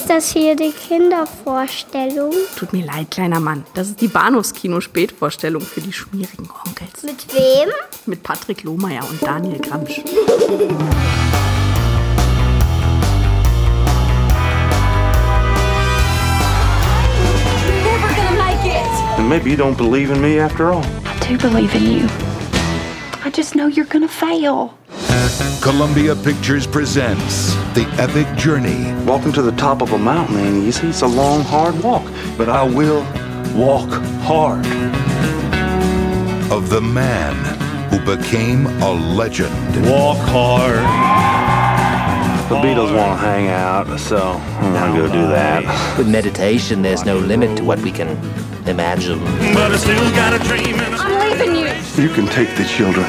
Ist das hier die Kindervorstellung? Tut mir leid, kleiner Mann. Das ist die Bahnhofskino-Spätvorstellung für die schmierigen Onkels. Mit wem? Mit Patrick Lohmeier und Daniel Gramsch. And maybe you don't believe in me after all. I do believe in you. I just know you're gonna fail. Columbia Pictures presents The Epic Journey Walking to the top of a mountain ain't easy. It's a long, hard walk. But I will walk hard. of the man who became a legend. Walk hard. The Beatles want to hang out, so I'm gonna go do that. With meditation, there's no limit to what we can imagine. But I still got a dream I'm leaving you. You can take the children,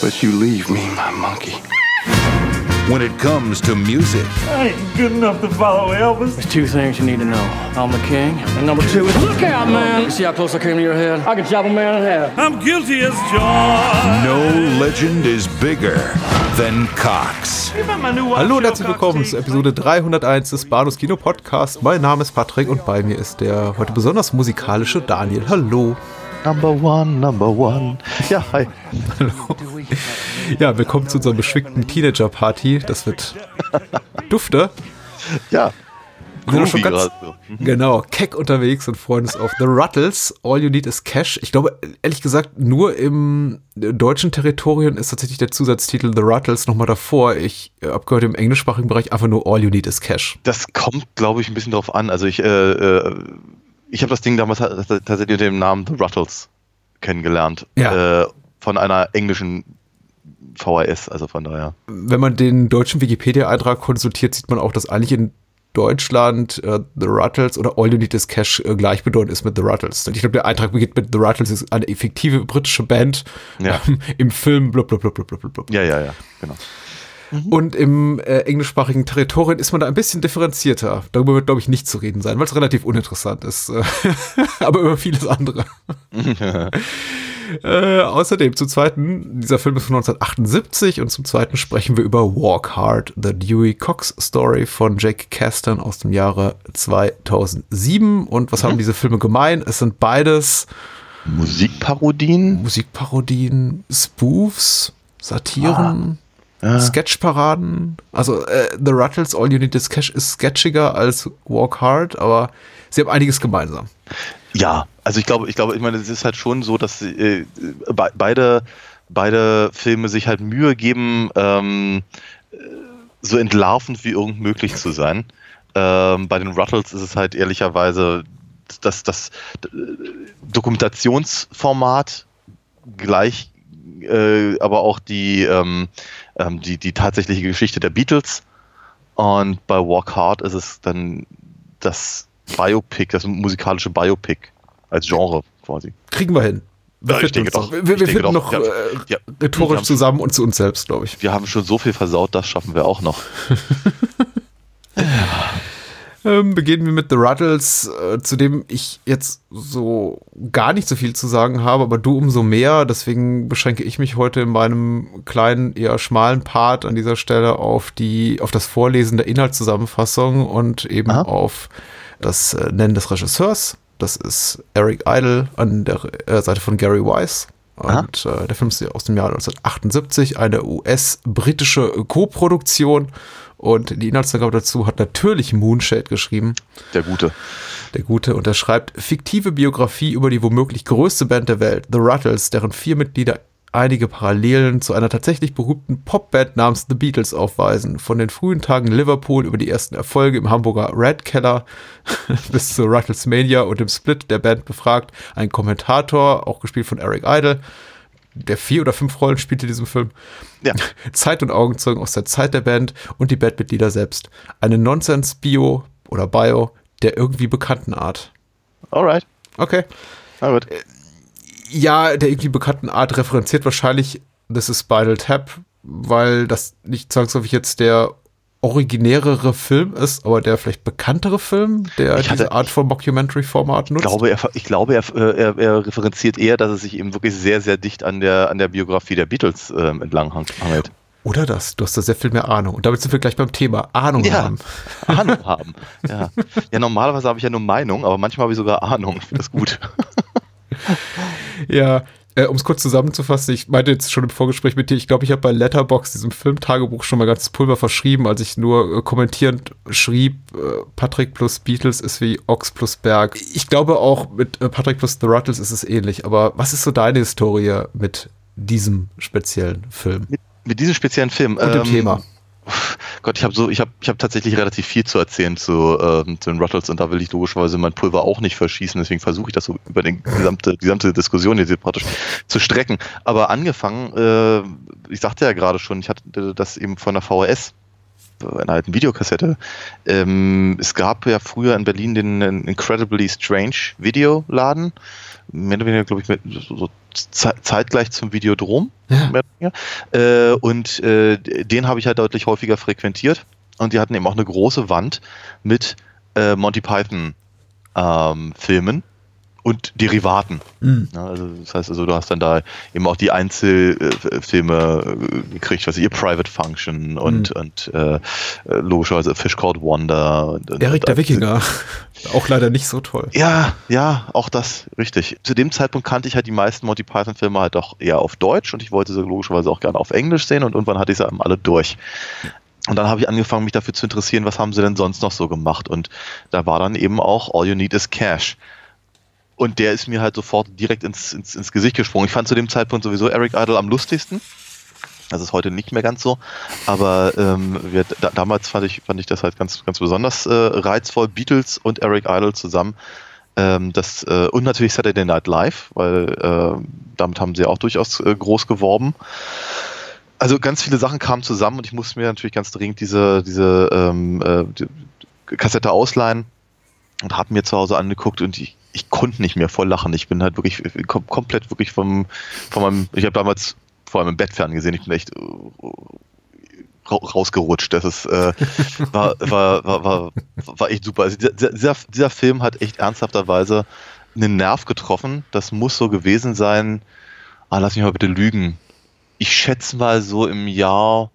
but you leave me, my monkey. When it comes to music, I ain't good enough to follow Elvis. There's two things you need to know. I'm the king, and number two is look out, man! You see how close I came to your head? I could chop a man in half. I'm guilty as charged. no legend is bigger than Cox. Hallo und herzlich willkommen zu Episode 301 des Bahnhofs Kino Podcast. Mein Name ist Patrick und bei mir ist der heute besonders musikalische Daniel. Hallo. Number one, number one. Ja, hi. Hallo. Ja, willkommen zu unserer beschwingten Teenager-Party. Das wird dufte. Ja. Wir sind schon ganz, so. genau, keck unterwegs und freuen uns auf The Ruttles. All You Need Is Cash. Ich glaube, ehrlich gesagt, nur im deutschen Territorium ist tatsächlich der Zusatztitel The Ruttles nochmal davor. Ich äh, habe gehört, im englischsprachigen Bereich einfach nur All You Need Is Cash. Das kommt, glaube ich, ein bisschen drauf an. Also ich, äh, äh, ich habe das Ding damals ta- tatsächlich unter dem Namen The Ruttles kennengelernt. Ja. Äh, von einer englischen VHS, also von daher. wenn man den deutschen Wikipedia-Eintrag konsultiert, sieht man auch, dass eigentlich in Deutschland äh, The Ruttles oder All You Need Is Cash äh, gleichbedeutend ist mit The Ruttles. Ich glaube, der Eintrag beginnt mit The Ruttles ist eine fiktive britische Band Ja. ähm, im Film blub, blub, blub, blub, blub, blub. Ja, ja, ja, genau. Und im äh, englischsprachigen Territorium ist man da ein bisschen differenzierter. Darüber wird, glaube ich, nicht zu reden sein, weil es relativ uninteressant ist. äh, Aber über vieles andere. Äh, außerdem, zum zweiten, dieser Film ist von 1978 und zum zweiten sprechen wir über Walk Hard, The Dewey Cox Story von Jake Kasdan aus dem Jahre 2007. Und was haben diese Filme gemein? Es sind beides Musikparodien? Musikparodien, Spoofs, Satiren, Sketchparaden. Also äh, The Ruttles All You Need Is Cash ist sketchiger als Walk Hard, aber sie haben einiges gemeinsam. Ja, also ich glaube, ich glaube, ich meine, es ist halt schon so, dass äh, be beide, beide Filme sich halt Mühe geben, ähm, äh, so entlarvend wie irgend möglich zu sein. Ähm, bei den Ruttles ist es halt ehrlicherweise das, das äh, Dokumentationsformat gleich, äh, aber auch die, ähm, ähm, die, die tatsächliche Geschichte der Beatles. Und bei Walk Hard ist es dann das Biopic, das musikalische Biopic als Genre quasi. Kriegen wir hin. Wir Ja, finden, doch. noch. Wir, wir finden noch Ja. äh, Ja. rhetorisch zusammen und zu uns selbst, glaube ich. Wir haben schon so viel versaut, das schaffen wir auch noch. Ähm, beginnen wir mit The Ruttles, äh, zu dem ich jetzt so gar nicht so viel zu sagen habe, aber du umso mehr. Deswegen beschränke ich mich heute in meinem kleinen, eher schmalen Part an dieser Stelle auf die, auf das Vorlesen der Inhaltszusammenfassung und eben Aha. auf das äh, Nennen des Regisseurs. Das ist Eric Idle an der äh, Seite von Gary Weiss. Und äh, der Film ist aus dem Jahr 1978, eine US-britische Co-Produktion. Und die Inhaltsangabe dazu hat natürlich Moonshade geschrieben, Der Gute. der Gute. Und er schreibt, fiktive Biografie über die womöglich größte Band der Welt, The Ruttles, deren vier Mitglieder einige Parallelen zu einer tatsächlich berühmten Popband namens The Beatles aufweisen. Von den frühen Tagen in Liverpool über die ersten Erfolge im Hamburger Red Keller bis zu Ruttles Mania und dem Split der Band befragt. Ein Kommentator, auch gespielt von Eric Idle, der vier oder fünf Rollen spielt in diesem Film. Ja. Zeit- und Augenzeugen aus der Zeit der Band und die Bandmitglieder selbst. Eine Nonsens-Bio oder Bio der irgendwie bekannten Art. Alright. Okay. Na gut. Ja, der irgendwie bekannten Art referenziert wahrscheinlich This is Spinal Tap, weil das nicht zwangsläufig jetzt der originärere Film ist, aber der vielleicht bekanntere Film, der Ich hatte- diese Art von Mockumentary-Format nutzt. glaube, er, ich glaube er, äh, er, er referenziert eher, dass es sich eben wirklich sehr, sehr dicht an der, an der Biografie der Beatles ähm, entlang hang- hangelt. Oder das. Du hast da sehr viel mehr Ahnung. Und damit sind wir gleich beim Thema Ahnung Ja. haben. Ahnung haben. Ja. ja, normalerweise habe ich ja nur Meinung, aber manchmal habe ich sogar Ahnung. Ich finde das gut. Ja, äh, um es kurz zusammenzufassen, ich meinte jetzt schon im Vorgespräch mit dir, ich glaube, ich habe bei Letterbox diesem Filmtagebuch schon mal ganzes Pulver verschrieben, als ich nur äh, kommentierend schrieb, äh, Patrick plus Beatles ist wie Ochs plus Berg. Ich glaube auch mit äh, Patrick plus The Ruttles ist es ähnlich, aber was ist so deine Historie mit diesem speziellen Film Mit diesem speziellen Film. und dem ähm, Thema? Gott, ich habe so, ich habe, ich habe tatsächlich relativ viel zu erzählen zu, ähm, zu den Ruttles und da will ich logischerweise mein Pulver auch nicht verschießen. Deswegen versuche ich das so über die gesamte, gesamte Diskussion jetzt hier praktisch zu strecken. Aber angefangen, äh, ich sagte ja gerade schon, ich hatte das eben von der VHS einer alten Videokassette. Ähm, es gab ja früher in Berlin den äh, Incredibly Strange Videoladen. Mehr oder weniger, glaube ich, mit, so, so ze- zeitgleich zum Videodrom. Ja. Äh, und äh, den habe ich halt deutlich häufiger frequentiert. Und die hatten eben auch eine große Wand mit äh, Monty Python ähm, Filmen und Derivaten. Mhm. Also das heißt also, du hast dann da eben auch die Einzelfilme äh, gekriegt, was ihr Private Function und, Mhm. und äh, logischerweise Fish Called Wonder. Und, und, Erik der und- Wikinger. auch leider nicht so toll. Ja, ja, auch das, richtig. Zu dem Zeitpunkt kannte ich halt die meisten Monty Python-Filme halt auch eher auf Deutsch und ich wollte sie logischerweise auch gerne auf Englisch sehen und irgendwann hatte ich sie eben alle durch. Und dann habe ich angefangen, mich dafür zu interessieren, was haben sie denn sonst noch so gemacht. Und da war dann eben auch All You Need is Cash. Und der ist mir halt sofort direkt ins, ins, ins Gesicht gesprungen. Ich fand zu dem Zeitpunkt sowieso Eric Idle am lustigsten. Das ist heute nicht mehr ganz so. Aber ähm, wir, da, damals fand ich, fand ich das halt ganz, ganz besonders äh, reizvoll. Beatles und Eric Idle zusammen. Ähm, das, äh, und natürlich Saturday Night Live, weil äh, damit haben sie auch durchaus äh, groß geworben. Also ganz viele Sachen kamen zusammen und ich musste mir natürlich ganz dringend diese, diese ähm, äh, die Kassette ausleihen und habe mir zu Hause angeguckt und ich, ich konnte nicht mehr voll lachen. Ich bin halt wirklich kom komplett wirklich vom, von meinem, ich habe damals vor allem im Bett ferngesehen, ich bin echt äh, ra rausgerutscht. Das ist, äh, war, war, war, war, war echt super. Also dieser, dieser, dieser Film hat echt ernsthafterweise einen Nerv getroffen. Das muss so gewesen sein. Ah, lass mich mal bitte lügen. Ich schätze mal so im Jahr,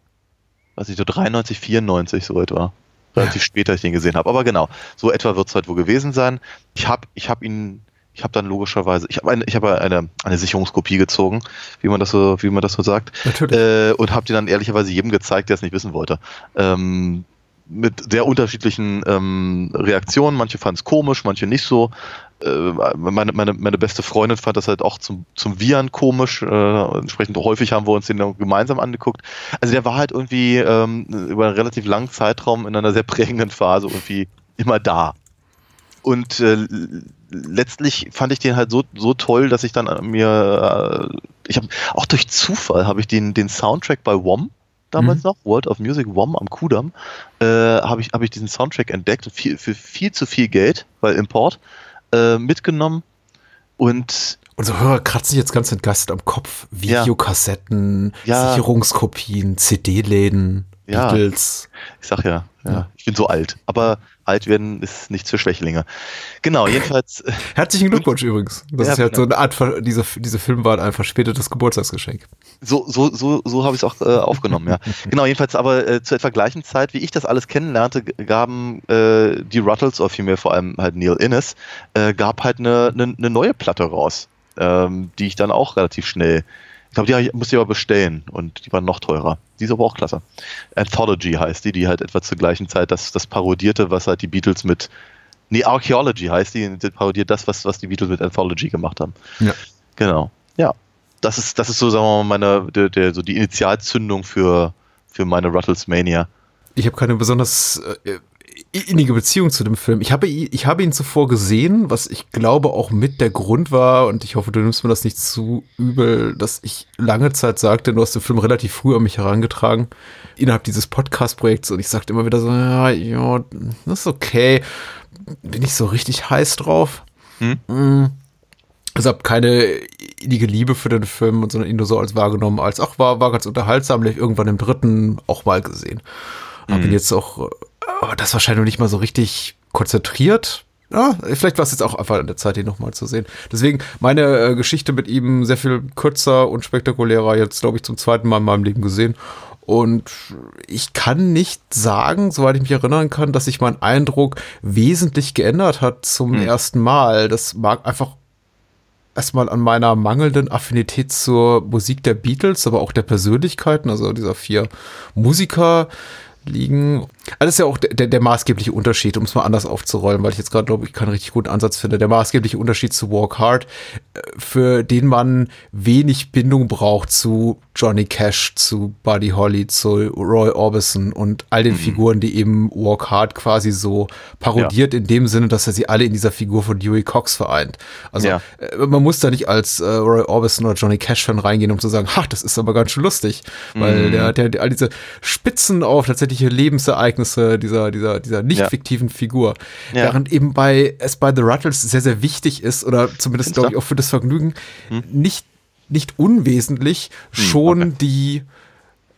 weiß ich, so 93, 94 so etwa. Relativ spät, als ich den gesehen habe. Aber genau, so etwa wird es halt wohl gewesen sein. Ich habe ich hab ihn, ich habe dann logischerweise, ich habe eine, ich habe eine, eine Sicherungskopie gezogen, wie man das so, wie man das so sagt. Natürlich. Äh, und habe die dann ehrlicherweise jedem gezeigt, der es nicht wissen wollte. Ähm, mit sehr unterschiedlichen ähm, Reaktionen. Manche fanden es komisch, manche nicht so. Äh, meine, meine, meine beste Freundin fand das halt auch zum, zum Viren komisch. Äh, entsprechend häufig haben wir uns den dann gemeinsam angeguckt. Also der war halt irgendwie ähm, über einen relativ langen Zeitraum in einer sehr prägenden Phase irgendwie immer da. Und äh, letztlich fand ich den halt so, so toll, dass ich dann mir, äh, ich habe auch durch Zufall habe ich den, den Soundtrack bei WOM damals Mhm. noch, World of Music WOM am Kudamm, äh, habe ich, hab ich diesen Soundtrack entdeckt viel, für viel zu viel Geld, weil Import, äh, mitgenommen und Unsere Hörer kratzen jetzt ganz entgeistert am Kopf. Videokassetten, Ja. Sicherungskopien, CD-Läden, Ja. Beatles. ich sag ja, Ja. ich bin so alt, aber alt werden ist nichts für Schwächlinge. Genau, jedenfalls, äh, Herzlichen Glückwunsch übrigens. Das Ja, ist halt so genau. eine Art, diese, diese Filme waren ein verspätetes Geburtstagsgeschenk. So, so, so, so habe ich es auch äh, aufgenommen, ja. Genau, jedenfalls aber äh, zur etwa gleichen Zeit, wie ich das alles kennenlernte, gaben äh, die Ruttles, oder vielmehr vor allem halt Neil Innes, äh, gab halt eine, eine, eine neue Platte raus, ähm, die ich dann auch relativ schnell, ich glaube, die musste ich aber bestellen und die war noch teurer. Die ist aber auch klasse. Anthology heißt die, die halt etwa zur gleichen Zeit das, das parodierte, was halt die Beatles mit, nee, Archaeology heißt die, die parodiert das, was, was die Beatles mit Anthology gemacht haben. Ja. Genau. Ja. Das ist, das ist so, sagen wir mal, meine, der, der, so die Initialzündung für, für meine Ruttles Mania. Ich habe keine besonders äh, innige Beziehung zu dem Film. Ich habe, ich habe ihn zuvor gesehen, was ich glaube auch mit der Grund war, und ich hoffe, du nimmst mir das nicht zu übel, dass ich lange Zeit sagte, du hast den Film relativ früh an mich herangetragen, innerhalb dieses Podcast-Projekts, und ich sagte immer wieder so, ja, ja, das ist okay. Bin ich so richtig heiß drauf? Hm? Mm. Also habe keine innige Liebe für den Film, sondern ihn nur so als wahrgenommen, als auch war, war ganz unterhaltsam, ich irgendwann im dritten auch mal gesehen. Habe ihn jetzt auch, äh, aber das wahrscheinlich nicht mal so richtig konzentriert. Ja, vielleicht war es jetzt auch einfach an der Zeit, ihn nochmal zu sehen. Deswegen meine äh, Geschichte mit ihm sehr viel kürzer und spektakulärer, jetzt glaube ich zum zweiten Mal in meinem Leben gesehen. Und ich kann nicht sagen, soweit ich mich erinnern kann, dass sich mein Eindruck wesentlich geändert hat zum Hm. ersten Mal. Das mag einfach erstmal an meiner mangelnden Affinität zur Musik der Beatles, aber auch der Persönlichkeiten, also dieser vier Musiker liegen. Also das ist ja auch der, der, maßgebliche Unterschied, um es mal anders aufzurollen, weil ich jetzt gerade glaube ich keinen richtig guten Ansatz finde. Der maßgebliche Unterschied zu Walk Hard, äh, für den man wenig Bindung braucht zu Johnny Cash, zu Buddy Holly, zu Roy Orbison und all den Figuren, die eben Walk Hard quasi so parodiert in dem Sinne, dass er sie alle in dieser Figur von Dewey Cox vereint. Also Ja. äh, man muss da nicht als äh, Roy Orbison oder Johnny Cash Fan reingehen, um zu sagen, ha, das ist aber ganz schön lustig, weil Mhm. der, der, der all diese Spitzen auf tatsächliche Lebensereignisse dieser dieser dieser nicht Ja. fiktiven Figur, Ja. während eben bei es bei The Ruttles sehr sehr wichtig ist oder zumindest glaube ich auch für das Vergnügen Hm. nicht nicht unwesentlich schon okay. die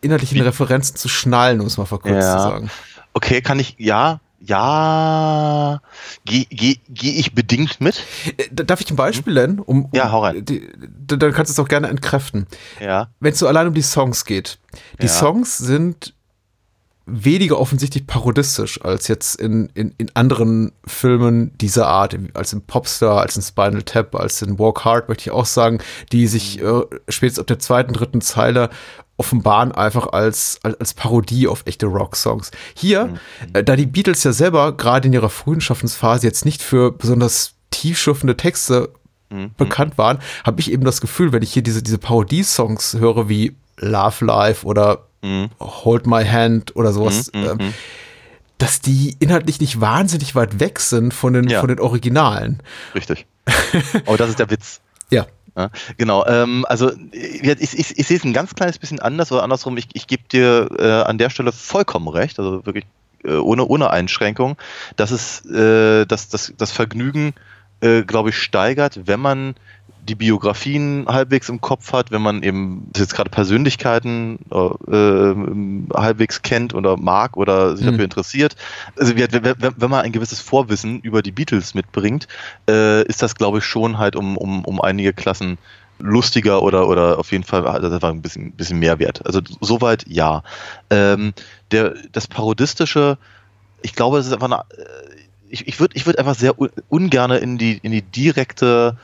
inhaltlichen Referenzen zu schnallen, um es mal verkürzt Ja. zu sagen. Okay, kann ich, ja, ja, gehe geh, geh ich bedingt mit? Äh, Darf ich ein Beispiel nennen? Um, um Ja, hau rein. Die, dann dann kannst du es auch gerne entkräften. Ja. Wenn es so allein um die Songs geht. Die Ja. Songs sind weniger offensichtlich parodistisch als jetzt in, in, in anderen Filmen dieser Art, als in Popstar, als in Spinal Tap, als in Walk Hard, möchte ich auch sagen, die sich äh, spätestens ab der zweiten, dritten Zeile offenbaren einfach als, als, als Parodie auf echte Rock-Songs. Hier, äh, da die Beatles ja selber gerade in ihrer frühen Schaffensphase jetzt nicht für besonders tiefschürfende Texte bekannt waren, habe ich eben das Gefühl, wenn ich hier diese, diese Parodie-Songs höre wie Love Life oder Hold My Hand oder sowas, ähm, dass die inhaltlich nicht wahnsinnig weit weg sind von den, Ja. von den Originalen. Richtig. Aber das ist der Witz. Ja. Ja, genau, ähm, also ich, ich, ich, sehe es ein ganz kleines bisschen anders oder andersrum, ich, ich gebe dir äh, an der Stelle vollkommen recht, also wirklich äh, ohne, ohne Einschränkung, dass es äh, dass, dass, das Vergnügen, äh, glaube ich, steigert, wenn man die Biografien halbwegs im Kopf hat, wenn man eben jetzt gerade Persönlichkeiten äh, äh, halbwegs kennt oder mag oder sich Mhm. dafür interessiert. Also wenn, man ein gewisses Vorwissen über die Beatles mitbringt, äh, ist das, glaube ich, schon halt um, um, um einige Klassen lustiger oder, oder auf jeden Fall hat das einfach ein bisschen, bisschen Mehrwert. Also soweit ja. Ähm, der, das Parodistische, ich glaube, es ist einfach eine, äh, ich, ich würde ich würd einfach sehr un ungerne in die, in die direkte,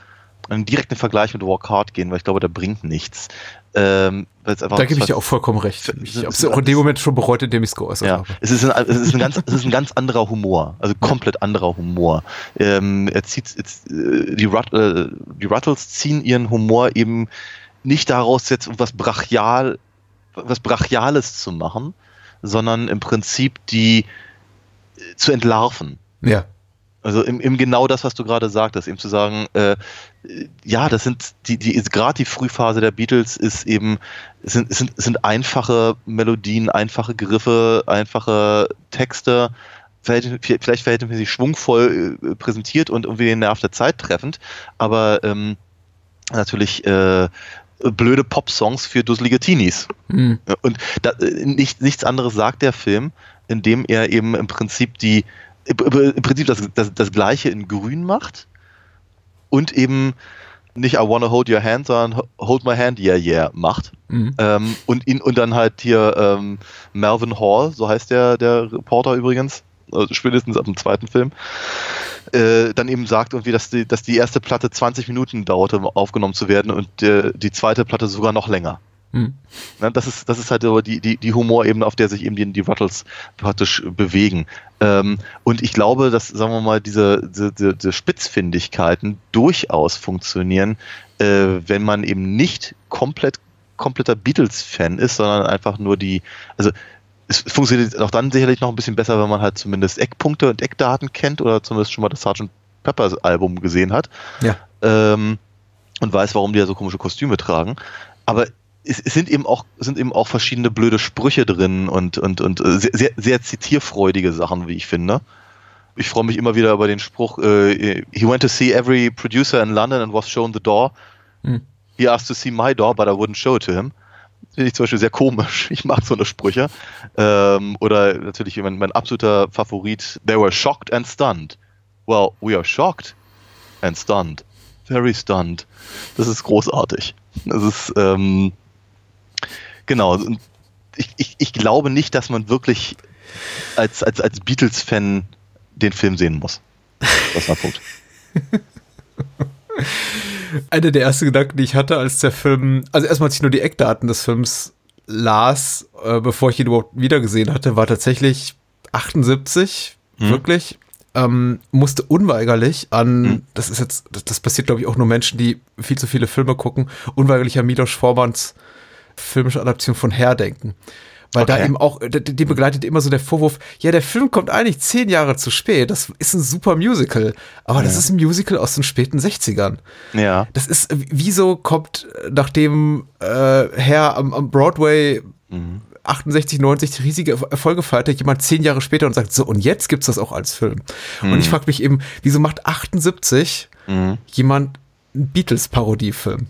einen direkten Vergleich mit Walk Hard gehen, weil ich glaube, der bringt nichts. Ähm, Da gebe ich dir auch vollkommen recht. Ich habe es auch in dem Moment schon bereut, indem ich es geäußert ja, habe. es ist, ein, es, ist ein ganz, es ist ein ganz anderer Humor, also komplett anderer Humor. Ähm, er zieht, jetzt, äh, die, Rut, äh, die Ruttles ziehen ihren Humor eben nicht daraus, jetzt was brachial, was Brachiales zu machen, sondern im Prinzip die äh, zu entlarven. Ja. Also im, im genau das, was du gerade sagtest, eben zu sagen, äh, ja, das sind die, die gerade die Frühphase der Beatles ist eben sind, sind, sind einfache Melodien, einfache Griffe, einfache Texte, vielleicht, vielleicht verhältnismäßig schwungvoll äh, präsentiert und irgendwie den Nerv der Zeit treffend, aber ähm, natürlich äh, blöde Pop-Songs für dusselige Teenies. Mhm. Und da, äh, nicht, nichts anderes sagt der Film, indem er eben im Prinzip die im Prinzip das, das, das gleiche in grün macht und eben nicht I wanna hold your hand, sondern hold my hand, yeah, yeah macht. Mhm. Ähm, und ihn und dann halt hier ähm, Melvin Hall, so heißt der, der Reporter übrigens, also spätestens ab dem zweiten Film, äh, dann eben sagt irgendwie, dass die, dass die erste Platte 20 Minuten dauerte, um aufgenommen zu werden und äh, die zweite Platte sogar noch länger. Mhm. Das ist, das ist halt aber die, die, die Humorebene, auf der sich eben die, die Ruttles praktisch bewegen. Ähm, und ich glaube, dass, sagen wir mal, diese, diese, diese Spitzfindigkeiten durchaus funktionieren, äh, wenn man eben nicht komplett kompletter Beatles-Fan ist, sondern einfach nur die, also es funktioniert auch dann sicherlich noch ein bisschen besser, wenn man halt zumindest Eckpunkte und Eckdaten kennt oder zumindest schon mal das Sgt. Peppers Album gesehen hat Ja. ähm, und weiß, warum die ja so komische Kostüme tragen. Aber es, es sind eben auch sind eben auch verschiedene blöde Sprüche drin und und und äh, sehr sehr, sehr zitierfreudige Sachen, wie ich finde. Ich freue mich immer wieder über den Spruch: äh, He went to see every producer in London and was shown the door. Hm. He asked to see my door, but I wouldn't show it to him. Finde ich zum Beispiel sehr komisch. Ich mag so eine Sprüche. Ähm, oder natürlich mein, mein absoluter Favorit: They were shocked and stunned. Well, we are shocked and stunned. Very stunned. Das ist großartig. Das ist, ähm, genau. Ich, ich, ich glaube nicht, dass man wirklich als, als, als Beatles-Fan den Film sehen muss. Das war Punkt. Einer der ersten Gedanken, die ich hatte, als der Film, also erstmal als ich nur die Eckdaten des Films las, äh, bevor ich ihn überhaupt wiedergesehen hatte, war tatsächlich 78, Mhm. wirklich. Ähm, musste unweigerlich an, Mhm. das ist jetzt, das, das passiert glaube ich auch nur Menschen, die viel zu viele Filme gucken, unweigerlich an Milos Formans filmische Adaption von Herr denken. Weil da Okay. eben auch, die, begleitet immer so der Vorwurf, ja, der Film kommt eigentlich zehn Jahre zu spät. Das ist ein super Musical. Aber das ist ein Musical aus den späten 60ern. Ja. Das ist, wieso kommt, nachdem äh, Herr am, am Broadway 68, 69 riesige Erf- Erfolge feierte, jemand zehn Jahre später und sagt, so, und jetzt gibt's das auch als Film. Und ich frage mich eben, wieso macht 78 jemand einen Beatles-Parodiefilm?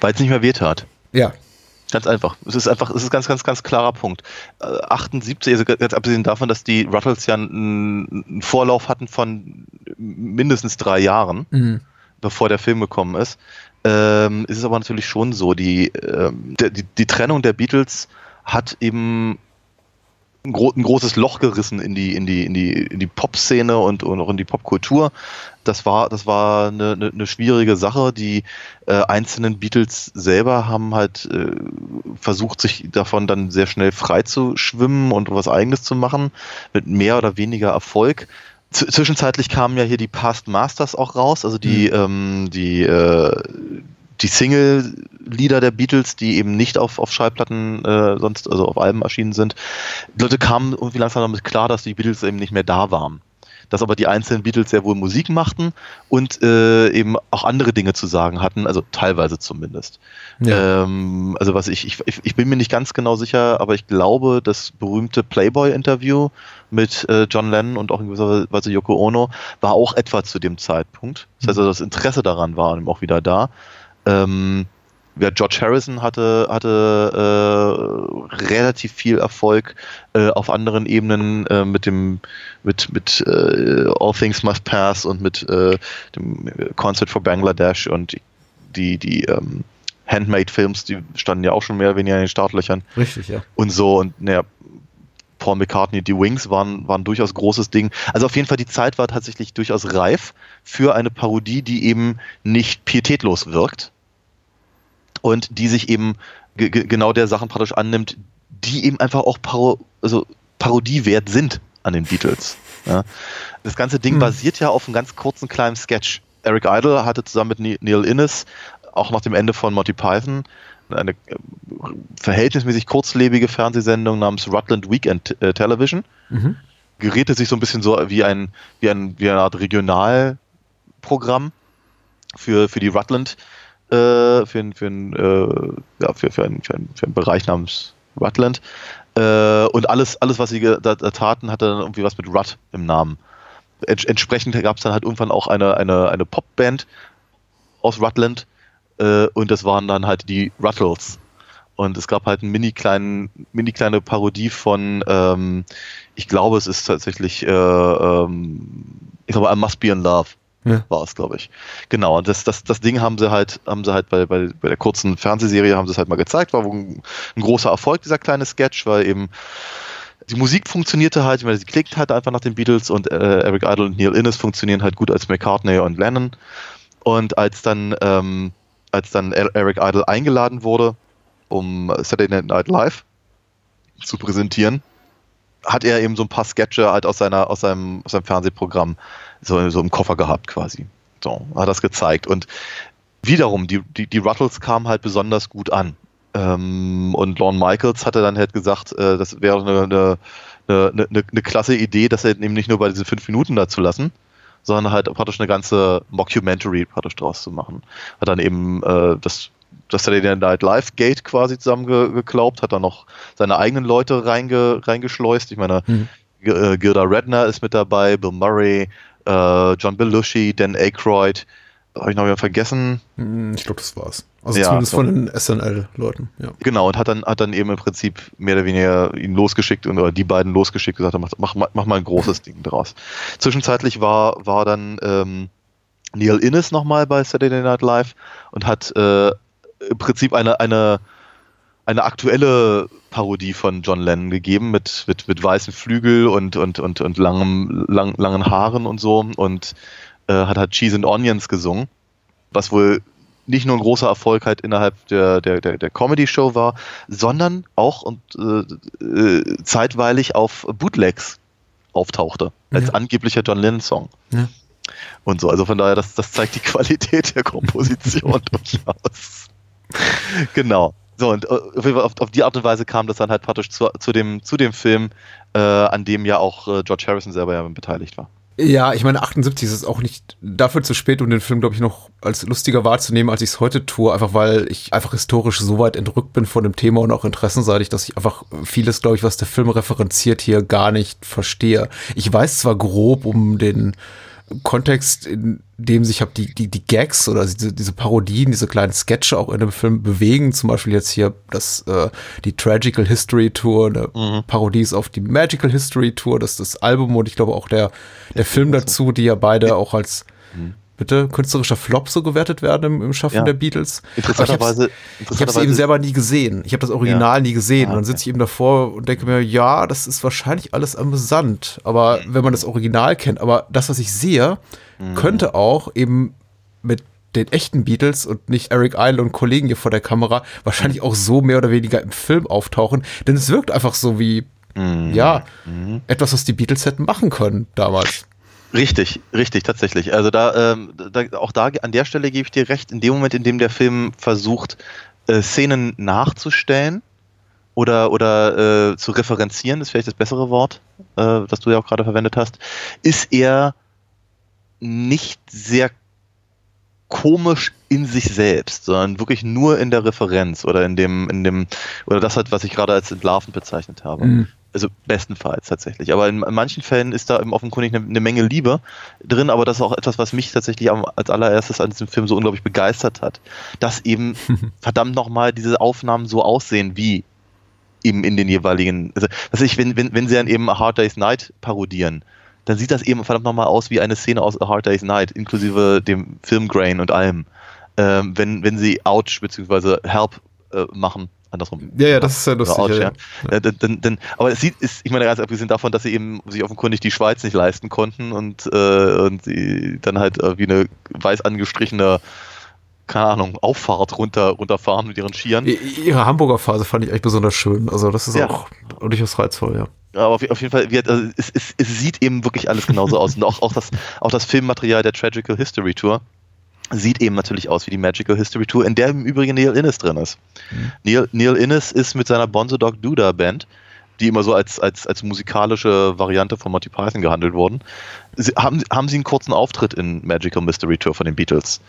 Weil es nicht mehr wehtat. Ja. Ganz einfach. Es ist einfach, es ist ein ganz, ganz, ganz klarer Punkt. Äh, 78, also ganz abgesehen davon, dass die Ruttles ja einen, Vorlauf hatten von mindestens drei Jahren, Mhm. bevor der Film gekommen ist, ähm, ist es aber natürlich schon so, die, ähm, die, die Trennung der Beatles hat eben ein, gro ein großes Loch gerissen in die, in die, in die, in die Pop-Szene und, und auch in die Popkultur. Das war, das war eine, eine, eine schwierige Sache. Die äh, einzelnen Beatles selber haben halt äh, versucht, sich davon dann sehr schnell frei zu schwimmen und was Eigenes zu machen, mit mehr oder weniger Erfolg. Zwischenzeitlich kamen ja hier die Past Masters auch raus, also die, ähm, die, äh, die Single-Lieder der Beatles, die eben nicht auf, auf Schallplatten äh, sonst, also auf Alben erschienen sind. Die Leute kamen irgendwie langsam damit klar, dass die Beatles eben nicht mehr da waren. Dass aber die einzelnen Beatles sehr wohl Musik machten und äh, eben auch andere Dinge zu sagen hatten, also teilweise zumindest. Ja. Ähm, also was ich, ich, ich bin mir nicht ganz genau sicher, aber ich glaube, das berühmte Playboy-Interview mit äh, John Lennon und auch in gewisser Weise Yoko Ono war auch etwa zu dem Zeitpunkt. Das heißt also, das Interesse daran war eben auch wieder da. Ähm, ja, George Harrison hatte, hatte äh, relativ viel Erfolg äh, auf anderen Ebenen äh, mit dem mit, mit äh, All Things Must Pass und mit äh, dem Concert for Bangladesh und die, die ähm, Handmade-Films, die standen ja auch schon mehr oder weniger in den Startlöchern Richtig, ja. und so und naja, Paul McCartney, die Wings waren, waren durchaus großes Ding. Also auf jeden Fall die Zeit war tatsächlich durchaus reif für eine Parodie, die eben nicht pietätlos wirkt und die sich eben ge- ge- genau der Sachen praktisch annimmt, die eben einfach auch Paro also parodiewert sind an den Beatles. Ja. Das ganze Ding Hm. basiert ja auf einem ganz kurzen kleinen Sketch. Eric Idle hatte zusammen mit Ne- Neil Innes auch nach dem Ende von Monty Python eine äh, verhältnismäßig kurzlebige Fernsehsendung namens Rutland Weekend äh, Television. Mhm. Geräte sich so ein bisschen so wie ein, wie ein, wie eine Art Regionalprogramm für, für die Rutland, äh, für, für, ein, äh, ja, für, für, einen, für, einen, für einen Bereich namens Rutland. Äh, und alles, alles, was sie da, da taten, hatte dann irgendwie was mit Rut im Namen. Ents entsprechend gab es dann halt irgendwann auch eine, eine, eine Popband aus Rutland äh, und das waren dann halt die Ruttles. Und es gab halt eine mini, mini kleine Parodie von, ähm, ich glaube, es ist tatsächlich, äh, ähm, ich glaube, I Must Be in Love Ja. war es, glaube ich. Genau, und das, das, das Ding haben sie halt, haben sie halt bei, bei, bei der kurzen Fernsehserie haben sie es halt mal gezeigt, war ein, ein großer Erfolg, dieser kleine Sketch, weil eben die Musik funktionierte halt, meine, sie klickt halt einfach nach den Beatles und äh, Eric Idle und Neil Innes funktionieren halt gut als McCartney und Lennon. Und als dann, ähm, als dann Er- Eric Idle eingeladen wurde, um Saturday Night Live zu präsentieren, hat er eben so ein paar Sketche halt aus seiner, aus seinem, aus seinem Fernsehprogramm so, so im Koffer gehabt quasi. So, hat das gezeigt. Und wiederum, die, die, die Ruttles kamen halt besonders gut an. Ähm, und Lorne Michaels hatte dann halt gesagt, äh, das wäre eine, eine, eine, eine, eine klasse Idee, das halt eben nicht nur bei diesen fünf Minuten da zu lassen, sondern halt praktisch eine ganze Mockumentary praktisch draus zu machen. Hat dann eben äh, das, das Saturday Night Live Gate quasi zusammengeklaubt, hat dann noch seine eigenen Leute reinge, reingeschleust. Ich meine, Mhm. G- äh, Gilda Redner ist mit dabei, Bill Murray, äh, John Belushi, Dan Aykroyd. Habe ich noch jemanden vergessen? Hm, Ich glaube, das war's. Also Ja, zumindest von den SNL-Leuten, ja. Genau, und hat dann, hat dann eben im Prinzip mehr oder weniger ihn losgeschickt und, oder die beiden losgeschickt und gesagt, mach, mach, mal- mach mal ein großes Ding draus. Zwischenzeitlich war, war dann ähm, Neil Innes nochmal bei Saturday Night Live und hat äh, im Prinzip eine, eine, eine aktuelle Parodie von John Lennon gegeben mit, mit, mit weißen Flügel und, und, und, und langem, lang, langen Haaren und so und äh, hat halt Cheese and Onions gesungen, was wohl nicht nur ein großer Erfolg halt innerhalb der, der, der, der Comedy-Show war, sondern auch und äh, äh, zeitweilig auf Bootlegs auftauchte, als Ja. angeblicher John Lennon-Song. Ja. Und so, also von daher, das, das zeigt die Qualität der Komposition durchaus. Genau. So, und äh, auf, auf die Art und Weise kam das dann halt praktisch zu, zu, dem, zu dem Film, äh, an dem ja auch äh, George Harrison selber ja beteiligt war. Ja, ich meine, 78 ist es auch nicht dafür zu spät, um den Film, glaube ich, noch als lustiger wahrzunehmen, als ich es heute tue, einfach weil ich einfach historisch so weit entrückt bin von dem Thema und auch interessenseitig, dass ich einfach vieles, glaube ich, was der Film referenziert hier gar nicht verstehe. Ich weiß zwar grob um den Kontext, in dem sich hab die, die, die Gags oder diese, diese Parodien, diese kleinen Sketche auch in dem Film bewegen, zum Beispiel jetzt hier das, äh, die Tragical History Tour, eine Parodie ist auf die Magical History Tour, das ist das Album und ich glaube auch der, der Film dazu, die ja beide auch als bitte künstlerischer Flop so gewertet werden im, im Schaffen Ja. der Beatles. Interessanterweise- ich habe es eben selber nie gesehen. Ich habe das Original Ja. nie gesehen. Ah, und dann sitze ich eben davor und denke mir, ja, das ist wahrscheinlich alles amüsant. Aber Mhm. wenn man das Original kennt, aber das, was ich sehe, Mhm. könnte auch eben mit den echten Beatles und nicht Eric Idle und Kollegen hier vor der Kamera wahrscheinlich auch so mehr oder weniger im Film auftauchen. Denn es wirkt einfach so wie, Mhm. ja, etwas, was die Beatles hätten machen können damals. Richtig, richtig, tatsächlich. Also da, ähm, da auch da an der Stelle gebe ich dir recht, in dem Moment, in dem der Film versucht, äh, Szenen nachzustellen oder, oder äh, zu referenzieren, ist vielleicht das bessere Wort, äh, das du ja auch gerade verwendet hast, ist er nicht sehr komisch in sich selbst, sondern wirklich nur in der Referenz oder in dem, in dem, oder das halt, was ich gerade als entlarvend bezeichnet habe. Mhm. Also bestenfalls tatsächlich. Aber in, in manchen Fällen ist da eben offenkundig eine, eine Menge Liebe drin, aber das ist auch etwas, was mich tatsächlich am, als allererstes an diesem Film so unglaublich begeistert hat. Dass eben verdammt nochmal diese Aufnahmen so aussehen wie eben in den jeweiligen, also was ich, wenn, wenn, wenn sie dann eben A Hard Day's Night parodieren, dann sieht das eben verdammt nochmal aus wie eine Szene aus A Hard Day's Night, inklusive dem Filmgrain und allem. Ähm, wenn, wenn sie Ouch bzw. Help äh, machen, andersrum. Ja, ja, das ist ja lustig. Ouch, ja, ja. Äh, dann, dann, dann, aber es sieht, ist, ich meine, ganz abgesehen davon, dass sie eben sich offenkundig die Schweiz nicht leisten konnten und, äh, und sie dann halt wie eine weiß angestrichene, keine Ahnung, Auffahrt runter, runterfahren mit ihren Skiern. Ihre Hamburger Phase fand ich echt besonders schön. Also das ist Ja. auch durchaus reizvoll, ja. Aber auf, auf jeden Fall, also es, es, es sieht eben wirklich alles genauso aus. Und auch, auch, das, auch das Filmmaterial der Tragical History Tour sieht eben natürlich aus wie die Magical History Tour, in der im Übrigen Neil Innes drin ist. Neil, Neil Innes ist mit seiner Bonzo Dog Duda Band, die immer so als, als, als musikalische Variante von Monty Python gehandelt wurden, sie, haben, haben sie einen kurzen Auftritt in Magical Mystery Tour von den Beatles.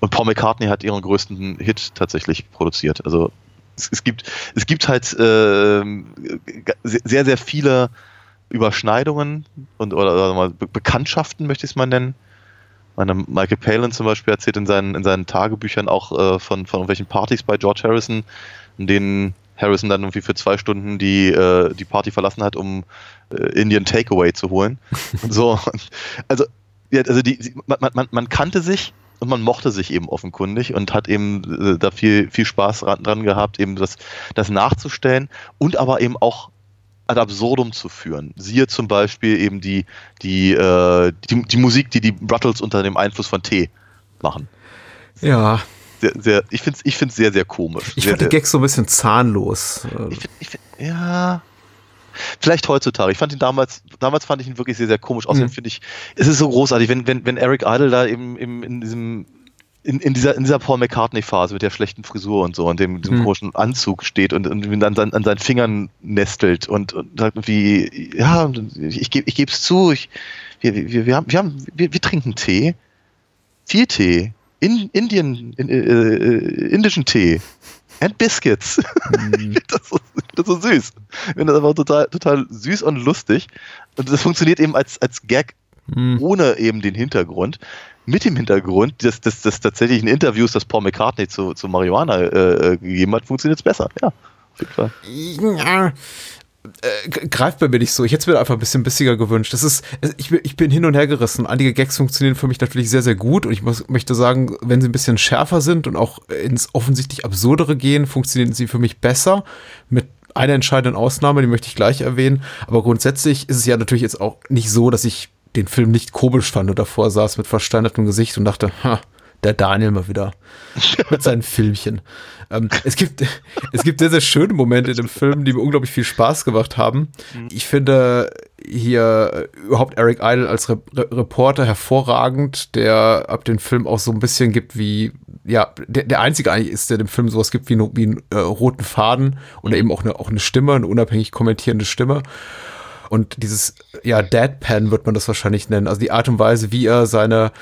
Und Paul McCartney hat ihren größten Hit tatsächlich produziert. Also es, es gibt, es gibt halt ge- sehr, sehr viele Überschneidungen und oder, oder Bekanntschaften, möchte ich es mal nennen. Meine, Michael Palin zum Beispiel erzählt in seinen, in seinen Tagebüchern auch äh, von, von irgendwelchen Partys bei George Harrison, in denen Harrison dann irgendwie für zwei Stunden die, äh, die Party verlassen hat, um äh, Indian Takeaway zu holen. und so. Also, ja, also die, man, man, man kannte sich und man mochte sich eben offenkundig und hat eben äh, da viel, viel Spaß dran, dran gehabt, eben das, das nachzustellen und aber eben auch ad absurdum zu führen. Siehe zum Beispiel eben die, die, äh, die, die Musik, die die Ruttles unter dem Einfluss von Tee machen. Ja, Sehr, sehr, ich finde es ich find's sehr, sehr komisch. ich sehr, fand die Gags so ein bisschen zahnlos. Ich find, ich find, ja. Vielleicht heutzutage. Ich fand ihn damals, damals fand ich ihn wirklich sehr, sehr komisch. Außerdem Mhm. finde ich, es ist so großartig, wenn, wenn, wenn Eric Idle da eben, eben in diesem, in, in dieser, in dieser Paul McCartney-Phase mit der schlechten Frisur und so und dem, diesem Mhm. komischen Anzug steht und, und dann an, an seinen Fingern nestelt und, und sagt irgendwie, ja, ich, gebe ich gebe es zu, ich, wir, wir, wir, haben, wir, haben, wir, wir trinken Tee, viel Tee, in, Indien, in, äh, äh, indischen Tee. And Biscuits. ich finde das, so, das so süß. Ich finde das einfach total, total süß und lustig. Und das funktioniert eben als, als Gag hm. ohne eben den Hintergrund. Mit dem Hintergrund des, des, des tatsächlichen Interviews, das Paul McCartney zu, zu Marihuana äh, äh, gegeben hat, funktioniert es besser. Ja, auf jeden Fall. Ja, äh, greift bei mir nicht so. Ich hätte es mir einfach ein bisschen bissiger gewünscht. Das ist, ich, ich bin hin und her gerissen. Einige Gags funktionieren für mich natürlich sehr, sehr gut und ich muss, möchte sagen, wenn sie ein bisschen schärfer sind und auch ins offensichtlich Absurdere gehen, funktionieren sie für mich besser. Mit einer entscheidenden Ausnahme, die möchte ich gleich erwähnen. Aber grundsätzlich ist es ja natürlich jetzt auch nicht so, dass ich den Film nicht komisch fand und davor saß mit versteinertem Gesicht und dachte, ha, der Daniel mal wieder mit seinen Filmchen. Ähm, es, gibt, es gibt sehr, sehr schöne Momente in dem Film, die mir unglaublich viel Spaß gemacht haben. Ich finde hier überhaupt Eric Idle als Re Re Reporter hervorragend, der ab den Film auch so ein bisschen gibt wie, ja, der, der einzige eigentlich ist, der dem Film sowas gibt wie, wie einen äh, roten Faden und eben auch eine, auch eine Stimme, eine unabhängig kommentierende Stimme. Und dieses, ja, Deadpan wird man das wahrscheinlich nennen. Also die Art und Weise, wie er seine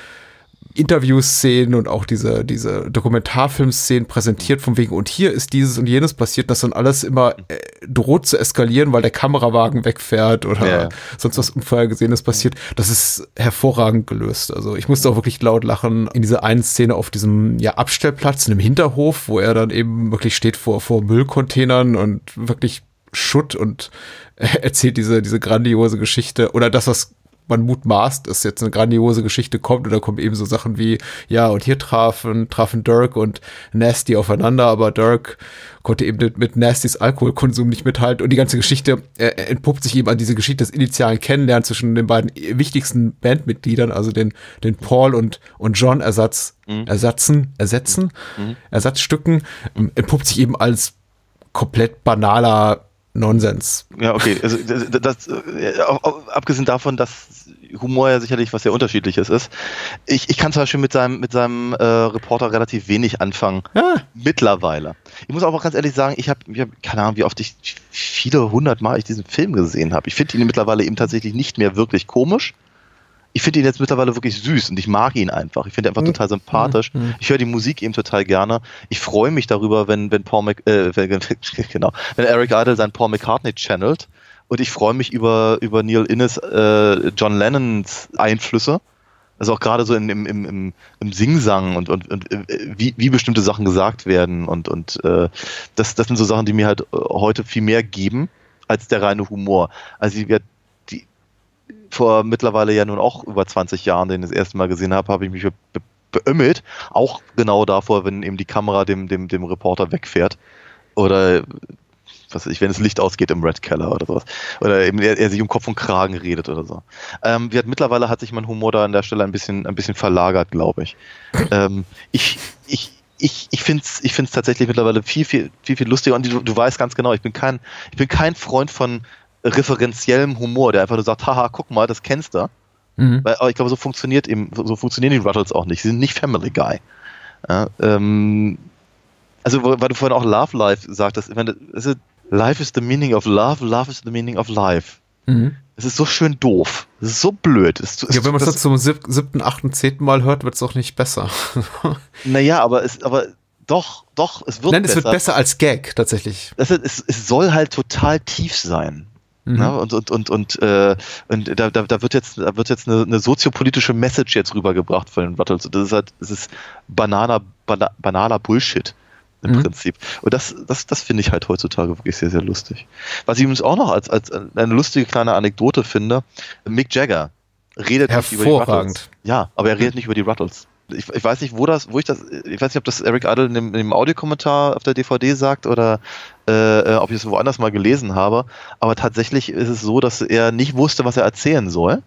Interviewszenen und auch diese, diese Dokumentarfilmszenen präsentiert, von wegen, und hier ist dieses und jenes passiert, das dann alles immer äh, droht zu eskalieren, weil der Kamerawagen wegfährt oder ja. sonst was Unvorhergesehenes passiert. Das ist hervorragend gelöst. Also ich musste auch wirklich laut lachen in dieser einen Szene auf diesem ja, Abstellplatz in einem Hinterhof, wo er dann eben wirklich steht vor, vor Müllcontainern und wirklich Schutt und erzählt diese, diese grandiose Geschichte oder das, was man mutmaßt, dass jetzt eine grandiose Geschichte kommt und da kommen eben so Sachen wie, ja, und hier trafen, trafen Dirk und Nasty aufeinander, aber Dirk konnte eben mit Nastys Alkoholkonsum nicht mithalten und die ganze Geschichte äh, entpuppt sich eben an diese Geschichte des initialen Kennenlernens zwischen den beiden wichtigsten Bandmitgliedern, also den, den Paul und, und John Ersatz, mhm. Ersatzen, ersetzen, mhm. Ersatzstücken, entpuppt sich eben als komplett banaler Nonsens. Ja, okay. Also, das, das, äh, abgesehen davon, dass Humor ja sicherlich was sehr unterschiedliches ist. Ich, ich kann zum Beispiel mit seinem, mit seinem äh, Reporter relativ wenig anfangen. Ja. Mittlerweile. Ich muss aber auch ganz ehrlich sagen, ich habe, hab, keine Ahnung, wie oft ich, viele hundert Mal ich diesen Film gesehen habe. Ich finde ihn mittlerweile eben tatsächlich nicht mehr wirklich komisch ich finde ihn jetzt mittlerweile wirklich süß und ich mag ihn einfach. Ich finde ihn einfach mhm. total sympathisch. Mhm. Ich höre die Musik eben total gerne. Ich freue mich darüber, wenn, wenn Paul Mc, äh, wenn, genau, wenn Eric Idle sein Paul McCartney channelt. Und ich freue mich über, über Neil Innes, äh, John Lennons Einflüsse. Also auch gerade so in, im, im, im, im Singsang und, und, und äh, wie, wie bestimmte Sachen gesagt werden. Und, und äh, das, das sind so Sachen, die mir halt äh, heute viel mehr geben als der reine Humor. Also ich werde vor mittlerweile ja nun auch über 20 Jahren den ich das erste Mal gesehen habe, habe ich mich be beömmelt. Auch genau davor, wenn eben die Kamera dem, dem, dem Reporter wegfährt. Oder was weiß ich, wenn das Licht ausgeht im Red Keller oder sowas. Oder eben er, er sich um Kopf und Kragen redet oder so. Ähm, hat, mittlerweile hat sich mein Humor da an der Stelle ein bisschen, ein bisschen verlagert, glaube ich. ähm, ich. Ich, ich, ich finde es ich find's tatsächlich mittlerweile viel, viel, viel, viel lustiger. Und du, du weißt ganz genau, ich bin kein, ich bin kein Freund von referenziellem Humor, der einfach nur sagt, haha, guck mal, das kennst du. Mhm. Weil, aber ich glaube, so funktioniert eben, so funktionieren die Ruttles auch nicht. Sie sind nicht Family Guy. Ja, ähm, also, weil du vorhin auch Love Life sagtest, ich meine, ist, Life is the meaning of love, love is the meaning of life. Mhm. Es ist so schön doof. Es ist so blöd. Es, es, ja, wenn man es zum siebten, achten, zehnten Mal hört, wird es auch nicht besser. naja, aber es, aber doch, doch, es wird Nein, besser. Nein, es wird besser als Gag, tatsächlich. Es, es, es soll halt total tief sein. Mhm. Ne? Und, und, und, und, äh, und da, da, da wird jetzt, da wird jetzt eine, eine soziopolitische Message jetzt rübergebracht von den Ruttles. Das ist halt, das ist bananer, bana, banaler Bullshit im mhm. Prinzip. Und das, das, das finde ich halt heutzutage wirklich sehr, sehr lustig. Was ich übrigens auch noch als, als eine lustige kleine Anekdote finde, Mick Jagger redet nicht über die Ruttles. Ja, aber er redet nicht über die Ruttles ich, ich, weiß nicht, wo das, wo ich das, ich weiß nicht, ob das Eric Idle in dem, in dem Audiokommentar auf der DVD sagt oder äh, äh, ob ich es woanders mal gelesen habe. Aber tatsächlich ist es so, dass er nicht wusste, was er erzählen soll.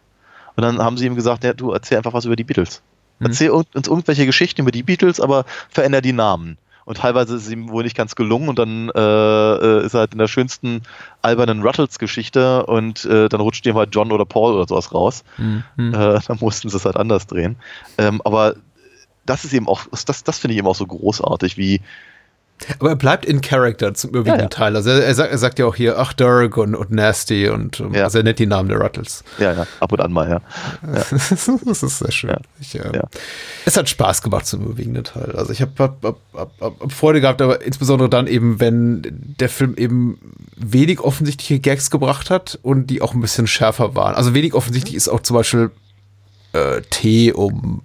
Und dann haben sie ihm gesagt, ja, du erzähl einfach was über die Beatles. Mhm. Erzähl uns irgendwelche Geschichten über die Beatles, aber veränder die Namen. Und teilweise ist es ihm wohl nicht ganz gelungen und dann äh, äh ist er halt in der schönsten albernen Ruttles-Geschichte und äh, dann rutscht ihm halt John oder Paul oder sowas raus. Mhm. Äh, dann mussten sie es halt anders drehen. Ähm, aber das ist eben auch, das, das finde ich eben auch so großartig, wie, aber er bleibt in Character zum überwiegenden ja, ja. Teil. Also er, er, sagt, er sagt ja auch hier, ach, Dirk und, und Nasty und ja. also er nennt die Namen der Ruttles. Ja, ja, ab und an mal, ja. das ist sehr schön. Ich, äh, es hat Spaß gemacht zum überwiegenden Teil. Also ich habe hab, hab, hab, hab Freude gehabt, aber insbesondere dann eben, wenn der Film eben wenig offensichtliche Gags gebracht hat und die auch ein bisschen schärfer waren. Also wenig offensichtlich ist auch zum Beispiel äh, Tee um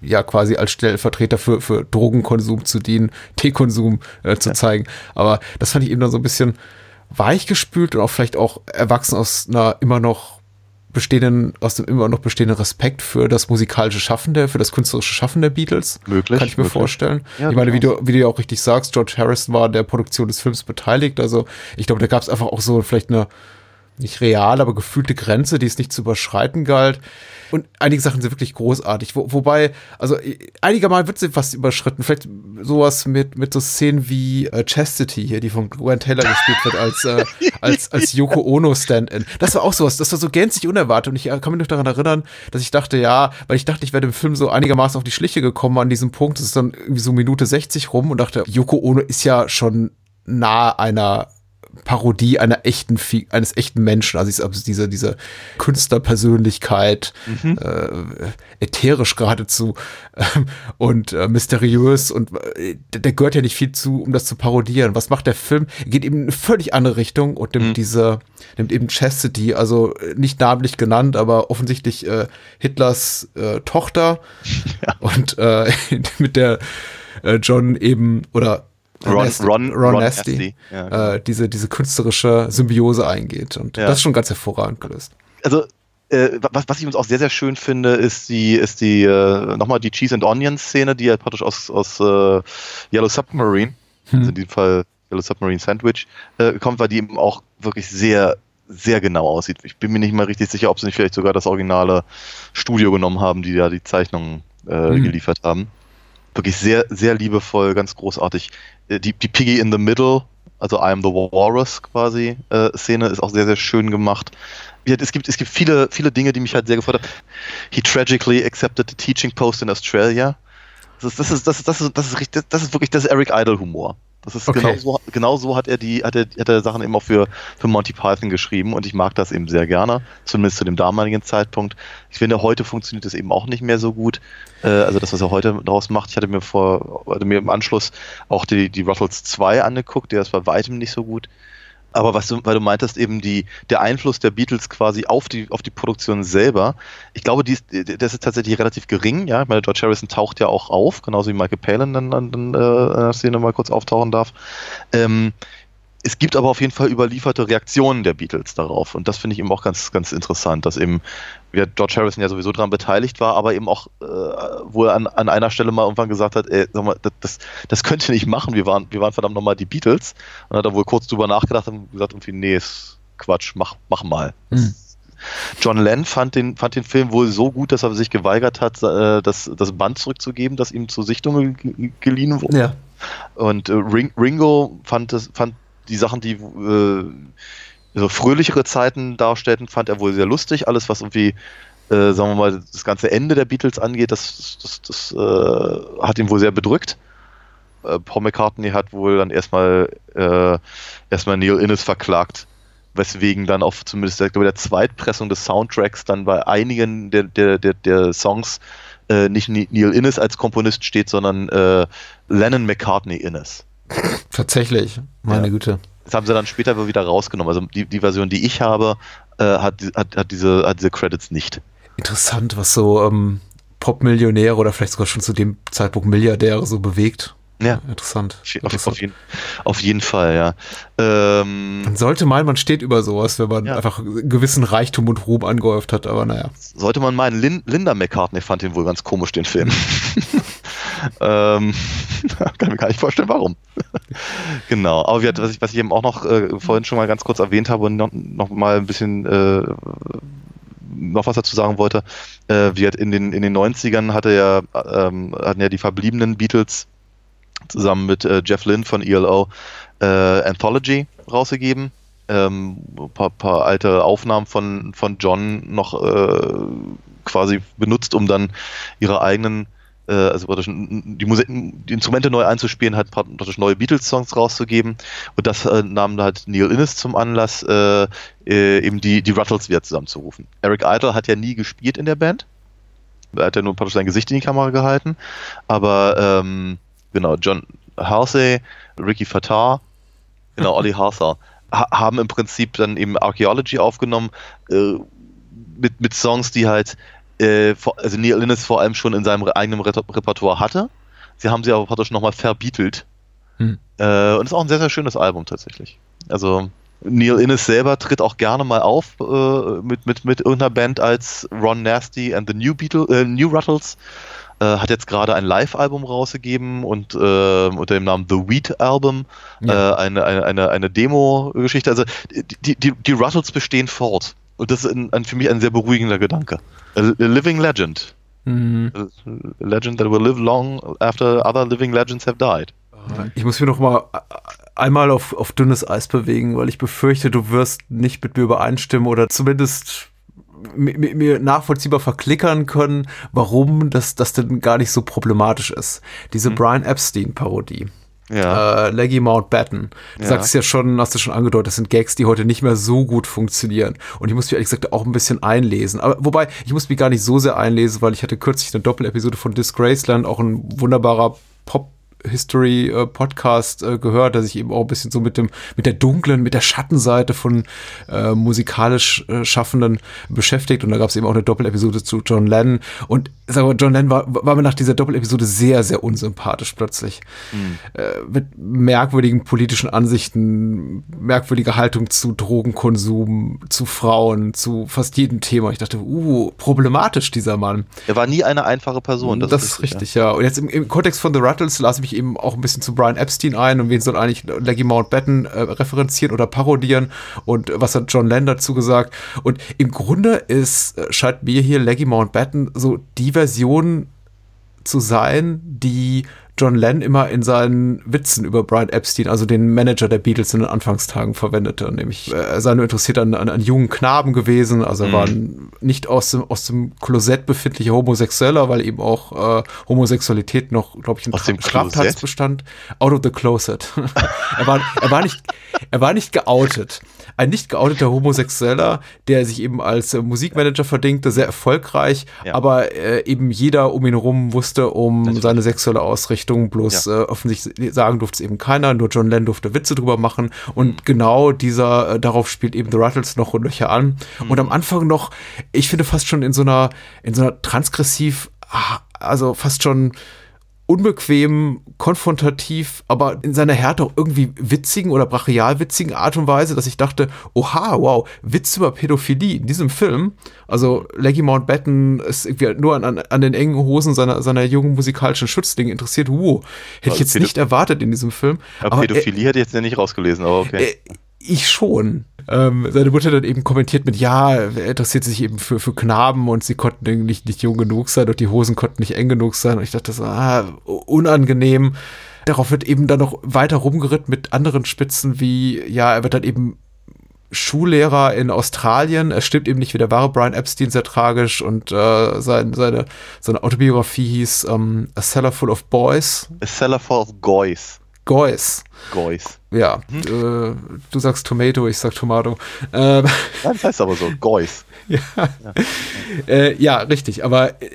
ja quasi als Stellvertreter für, für Drogenkonsum zu dienen, Teekonsum äh, zu ja. zeigen. Aber das fand ich eben dann so ein bisschen weichgespült und auch vielleicht auch erwachsen aus einer immer noch bestehenden, aus dem immer noch bestehenden Respekt für das musikalische Schaffen der, für das künstlerische Schaffen der Beatles. Möglich. Kann ich mir möglich. vorstellen. Ja, ich meine, wie durchaus. du, wie du ja auch richtig sagst, George Harrison war an der Produktion des Films beteiligt. Also ich glaube, da gab es einfach auch so vielleicht eine nicht real, aber gefühlte Grenze, die es nicht zu überschreiten galt. Und einige Sachen sind wirklich großartig. Wo, wobei, also äh, einigermal wird sie fast überschritten. Vielleicht sowas mit, mit so Szenen wie äh, Chastity hier, die von Gwen Taylor gespielt wird, als, äh, als, als Yoko Ono Stand-in. Das war auch sowas, das war so gänzlich unerwartet. Und ich äh, kann mich noch daran erinnern, dass ich dachte, ja, weil ich dachte, ich werde im Film so einigermaßen auf die Schliche gekommen an diesem Punkt. Es ist dann irgendwie so Minute 60 rum und dachte, Yoko Ono ist ja schon nah einer Parodie einer echten, eines echten Menschen. Also, also diese, diese Künstlerpersönlichkeit, äh, ätherisch geradezu ähm, und äh, mysteriös und äh, der gehört ja nicht viel zu, um das zu parodieren. Was macht der Film? Er geht eben in eine völlig andere Richtung und nimmt diese, nimmt eben Chastity, also äh, nicht namentlich genannt, aber offensichtlich äh, Hitlers äh, Tochter und äh, mit der äh, John eben oder Ron- Nasty- Ron- Ron Ron Nasty, ja, genau. äh, diese, diese künstlerische Symbiose eingeht. Und Ja. das ist schon ganz hervorragend gelöst. also äh, was, was ich uns auch sehr, sehr schön finde, ist die, ist die, äh, nochmal die Cheese and Onion Szene, die ja praktisch aus, aus äh, Yellow Submarine, also in diesem Fall Yellow Submarine Sandwich, äh, kommt, weil die eben auch wirklich sehr, sehr genau aussieht. Ich bin mir nicht mal richtig sicher, ob sie nicht vielleicht sogar das originale Studio genommen haben, die ja die Zeichnungen äh, Mhm. geliefert haben. Wirklich sehr, sehr liebevoll, ganz großartig. Äh, Die, die Piggy in the Middle, also I am the Walrus quasi, äh, Szene ist auch sehr, sehr schön gemacht. Es gibt, es gibt viele, viele Dinge, die mich halt sehr gefreut haben. He tragically accepted the teaching post in Australia. Das ist, das ist, das ist, das ist, das ist, richtig, das ist wirklich das Eric Idle Humor. Das ist Okay. genau so, genau so hat er die, hat er, hat er Sachen eben auch für, für Monty Python geschrieben und ich mag das eben sehr gerne, zumindest zu dem damaligen Zeitpunkt. Ich finde, heute funktioniert das eben auch nicht mehr so gut. Äh, also das, was er heute daraus macht, ich hatte mir vor, hatte mir im Anschluss auch die, die Ruttles 2 angeguckt, der ist bei weitem nicht so gut. Aber was du, weil du meintest, eben die, der Einfluss der Beatles quasi auf die, auf die Produktion selber, ich glaube, die ist, das ist tatsächlich relativ gering, ja. Ich meine, George Harrison taucht ja auch auf, genauso wie Michael Palin dann, dann äh, der Szene mal kurz auftauchen darf. Ähm, es gibt aber auf jeden Fall überlieferte Reaktionen der Beatles darauf. Und das finde ich eben auch ganz, ganz interessant, dass eben ja, George Harrison ja sowieso daran beteiligt war, aber eben auch, äh, wo er an, an einer Stelle mal irgendwann gesagt hat, ey, sag mal, das, das, könnt ihr nicht machen, wir waren, wir waren verdammt nochmal die Beatles. Und hat er wohl kurz drüber nachgedacht und gesagt, irgendwie, nee, ist Quatsch, mach, mach mal. Mhm. John Lennon fand den, fand den Film wohl so gut, dass er sich geweigert hat, äh, das, das Band zurückzugeben, das ihm zur Sichtung ge- geliehen wurde. Ja. Und äh, Ring, Ringo fand, das, fand die Sachen, die äh, so fröhlichere Zeiten darstellten, fand er wohl sehr lustig. Alles, was irgendwie, äh, sagen wir mal, das ganze Ende der Beatles angeht, das, das, das äh, hat ihn wohl sehr bedrückt. Äh, Paul McCartney hat wohl dann erstmal äh, erstmal Neil Innes verklagt, weswegen dann auch zumindest ich, der Zweitpressung des Soundtracks dann bei einigen der, der, der, der Songs äh, nicht Ni- Neil Innes als Komponist steht, sondern Lennon McCartney Innes. Tatsächlich, meine Ja. Güte. Das haben sie dann später wieder rausgenommen. Also die, die Version, die ich habe, äh, hat, hat, hat, diese, hat diese Credits nicht. Interessant, was so ähm, Popmillionäre oder vielleicht sogar schon zu dem Zeitpunkt Milliardäre so bewegt. Ja. Interessant. Auf, Interessant. auf, jeden, auf jeden Fall, ja. Ähm, Man sollte meinen, man steht über sowas, wenn man Ja. einfach gewissen Reichtum und Ruhm angehäuft hat, aber naja. sollte man meinen, Lin, Linda McCartney fand den wohl ganz komisch, den Film. ähm, kann mir gar nicht vorstellen, warum. genau, aber wir, was, ich, was ich eben auch noch äh, vorhin schon mal ganz kurz erwähnt habe und noch, noch mal ein bisschen äh, noch was dazu sagen wollte, äh, wie hat in den, in den 90ern hatte ja, ähm, hatten ja die verbliebenen Beatles zusammen mit äh, Jeff Lynne von ELO äh, Anthology rausgegeben. Ähm, ein paar, paar alte Aufnahmen von, von John noch äh, quasi benutzt, um dann ihre eigenen, äh, also praktisch die, Musik, die Instrumente neu einzuspielen, hat praktisch neue Beatles-Songs rauszugeben. Und das äh, nahm halt Neil Innes zum Anlass, äh, äh, eben die, die Ruttles wieder zusammenzurufen. Eric Idle hat ja nie gespielt in der Band. Er hat ja nur praktisch sein Gesicht in die Kamera gehalten. Aber ähm, genau, John Halsey, Ricky Fattar, genau, Ollie Harther, ha haben im Prinzip dann eben Archaeology aufgenommen, äh, mit, mit Songs, die halt, äh, also Neil Innes vor allem schon in seinem eigenen Re Repertoire hatte. Sie haben sie aber praktisch nochmal verbeatelt. Hm. Äh, und ist auch ein sehr, sehr schönes Album tatsächlich. Also, Neil Innes selber tritt auch gerne mal auf äh, mit, mit, mit irgendeiner Band als Ron Nasty and the New, Beatle, äh, New Ruttles. Äh, hat jetzt gerade ein Live-Album rausgegeben und äh, unter dem Namen The Wheat Album Ja. äh, eine, eine, eine, eine Demo-Geschichte. Also die, die, die Ruttles bestehen fort. Und das ist ein, ein, für mich ein sehr beruhigender Gedanke. A, a living legend. Mhm. A legend that will live long after other living legends have died. Ich muss mich noch mal einmal auf, auf dünnes Eis bewegen, weil ich befürchte, du wirst nicht mit mir übereinstimmen oder zumindest mi- mi- mir nachvollziehbar verklickern können, warum das, das denn gar nicht so problematisch ist. Diese Brian Epstein-Parodie. Ja. Äh, Leggy Mountbatten. Du Ja. sagst ja schon, hast du schon angedeutet, das sind Gags, die heute nicht mehr so gut funktionieren. Und ich muss mich ehrlich gesagt auch ein bisschen einlesen. Aber wobei, ich muss mich gar nicht so sehr einlesen, weil ich hatte kürzlich eine Doppelepisode von Disgraceland, auch ein wunderbarer Pop- History äh, Podcast äh, gehört, der sich eben auch ein bisschen so mit dem mit der dunklen, mit der Schattenseite von äh, musikalisch äh, Schaffenden beschäftigt und da gab es eben auch eine Doppelepisode zu John Lennon und sag mal, John Lennon war, war mir nach dieser Doppelepisode sehr sehr unsympathisch plötzlich äh, mit merkwürdigen politischen Ansichten, merkwürdiger Haltung zu Drogenkonsum, zu Frauen, zu fast jedem Thema. Ich dachte, uh, problematisch dieser Mann. Er war nie eine einfache Person. Das, ist richtig, ja. Und jetzt im, im Kontext von The Rattles lasse ich mich eben auch ein bisschen zu Brian Epstein ein und wen soll eigentlich Leggy Mountbatten äh, referenzieren oder parodieren und was hat John Lennon dazu gesagt. Und im Grunde ist, äh, scheint mir hier Leggy Mountbatten so die Version zu sein, die John Lennon immer in seinen Witzen über Brian Epstein, also den Manager der Beatles in den Anfangstagen verwendete. Nämlich, äh, er sei nur interessiert an, an, an jungen Knaben gewesen, also er war ein nicht aus dem, aus dem Klosett befindlicher Homosexueller, weil eben auch äh, Homosexualität noch, glaube ich, ein Aus dem Tra- Straftatsbestand. Out of the closet. er, war, er, war nicht, er war nicht geoutet. Ein nicht geouteter Homosexueller, der sich eben als äh, Musikmanager verdingte, sehr erfolgreich, Ja. aber äh, eben jeder um ihn herum wusste um seine sexuelle Ausrichtung, bloß Ja. äh, öffentlich sagen durfte es eben keiner, nur John Lennon durfte Witze drüber machen Mhm. und genau dieser, äh, darauf spielt eben The Rattles noch und Löcher an Mhm. und am Anfang noch, ich finde fast schon in so einer, in so einer transgressiv, ah, also fast schon unbequem, konfrontativ, aber in seiner Härte auch irgendwie witzigen oder brachial witzigen Art und Weise, dass ich dachte, oha, wow, Witz über Pädophilie in diesem Film. Also Leggy Mountbatten ist irgendwie nur an, an, an den engen Hosen seiner, seiner jungen musikalischen Schützlinge interessiert. Wow, hätte ich Also jetzt Pädo- nicht erwartet in diesem Film. Aber Aber, Pädophilie hätte ich jetzt ja nicht rausgelesen, aber okay. äh, ich schon. Ähm, seine Mutter dann eben kommentiert mit, ja, er interessiert sich eben für, für Knaben und sie konnten irgendwie nicht, nicht jung genug sein und die Hosen konnten nicht eng genug sein. Und ich dachte so, ah, unangenehm. Darauf wird eben dann noch weiter rumgeritten mit anderen Spitzen wie, ja, er wird dann eben Schullehrer in Australien. Er stimmt eben nicht wie der wahre Brian Epstein, sehr tragisch. Und äh, sein, seine, seine Autobiografie hieß ähm, A Cellar Full of Boys. A Cellar Full of Goys. Goys. Goys. Ja, äh, du sagst Tomato, ich sag Tomato. Ähm, Ja, das heißt aber so, Goys. ja. Äh, ja, richtig, aber äh,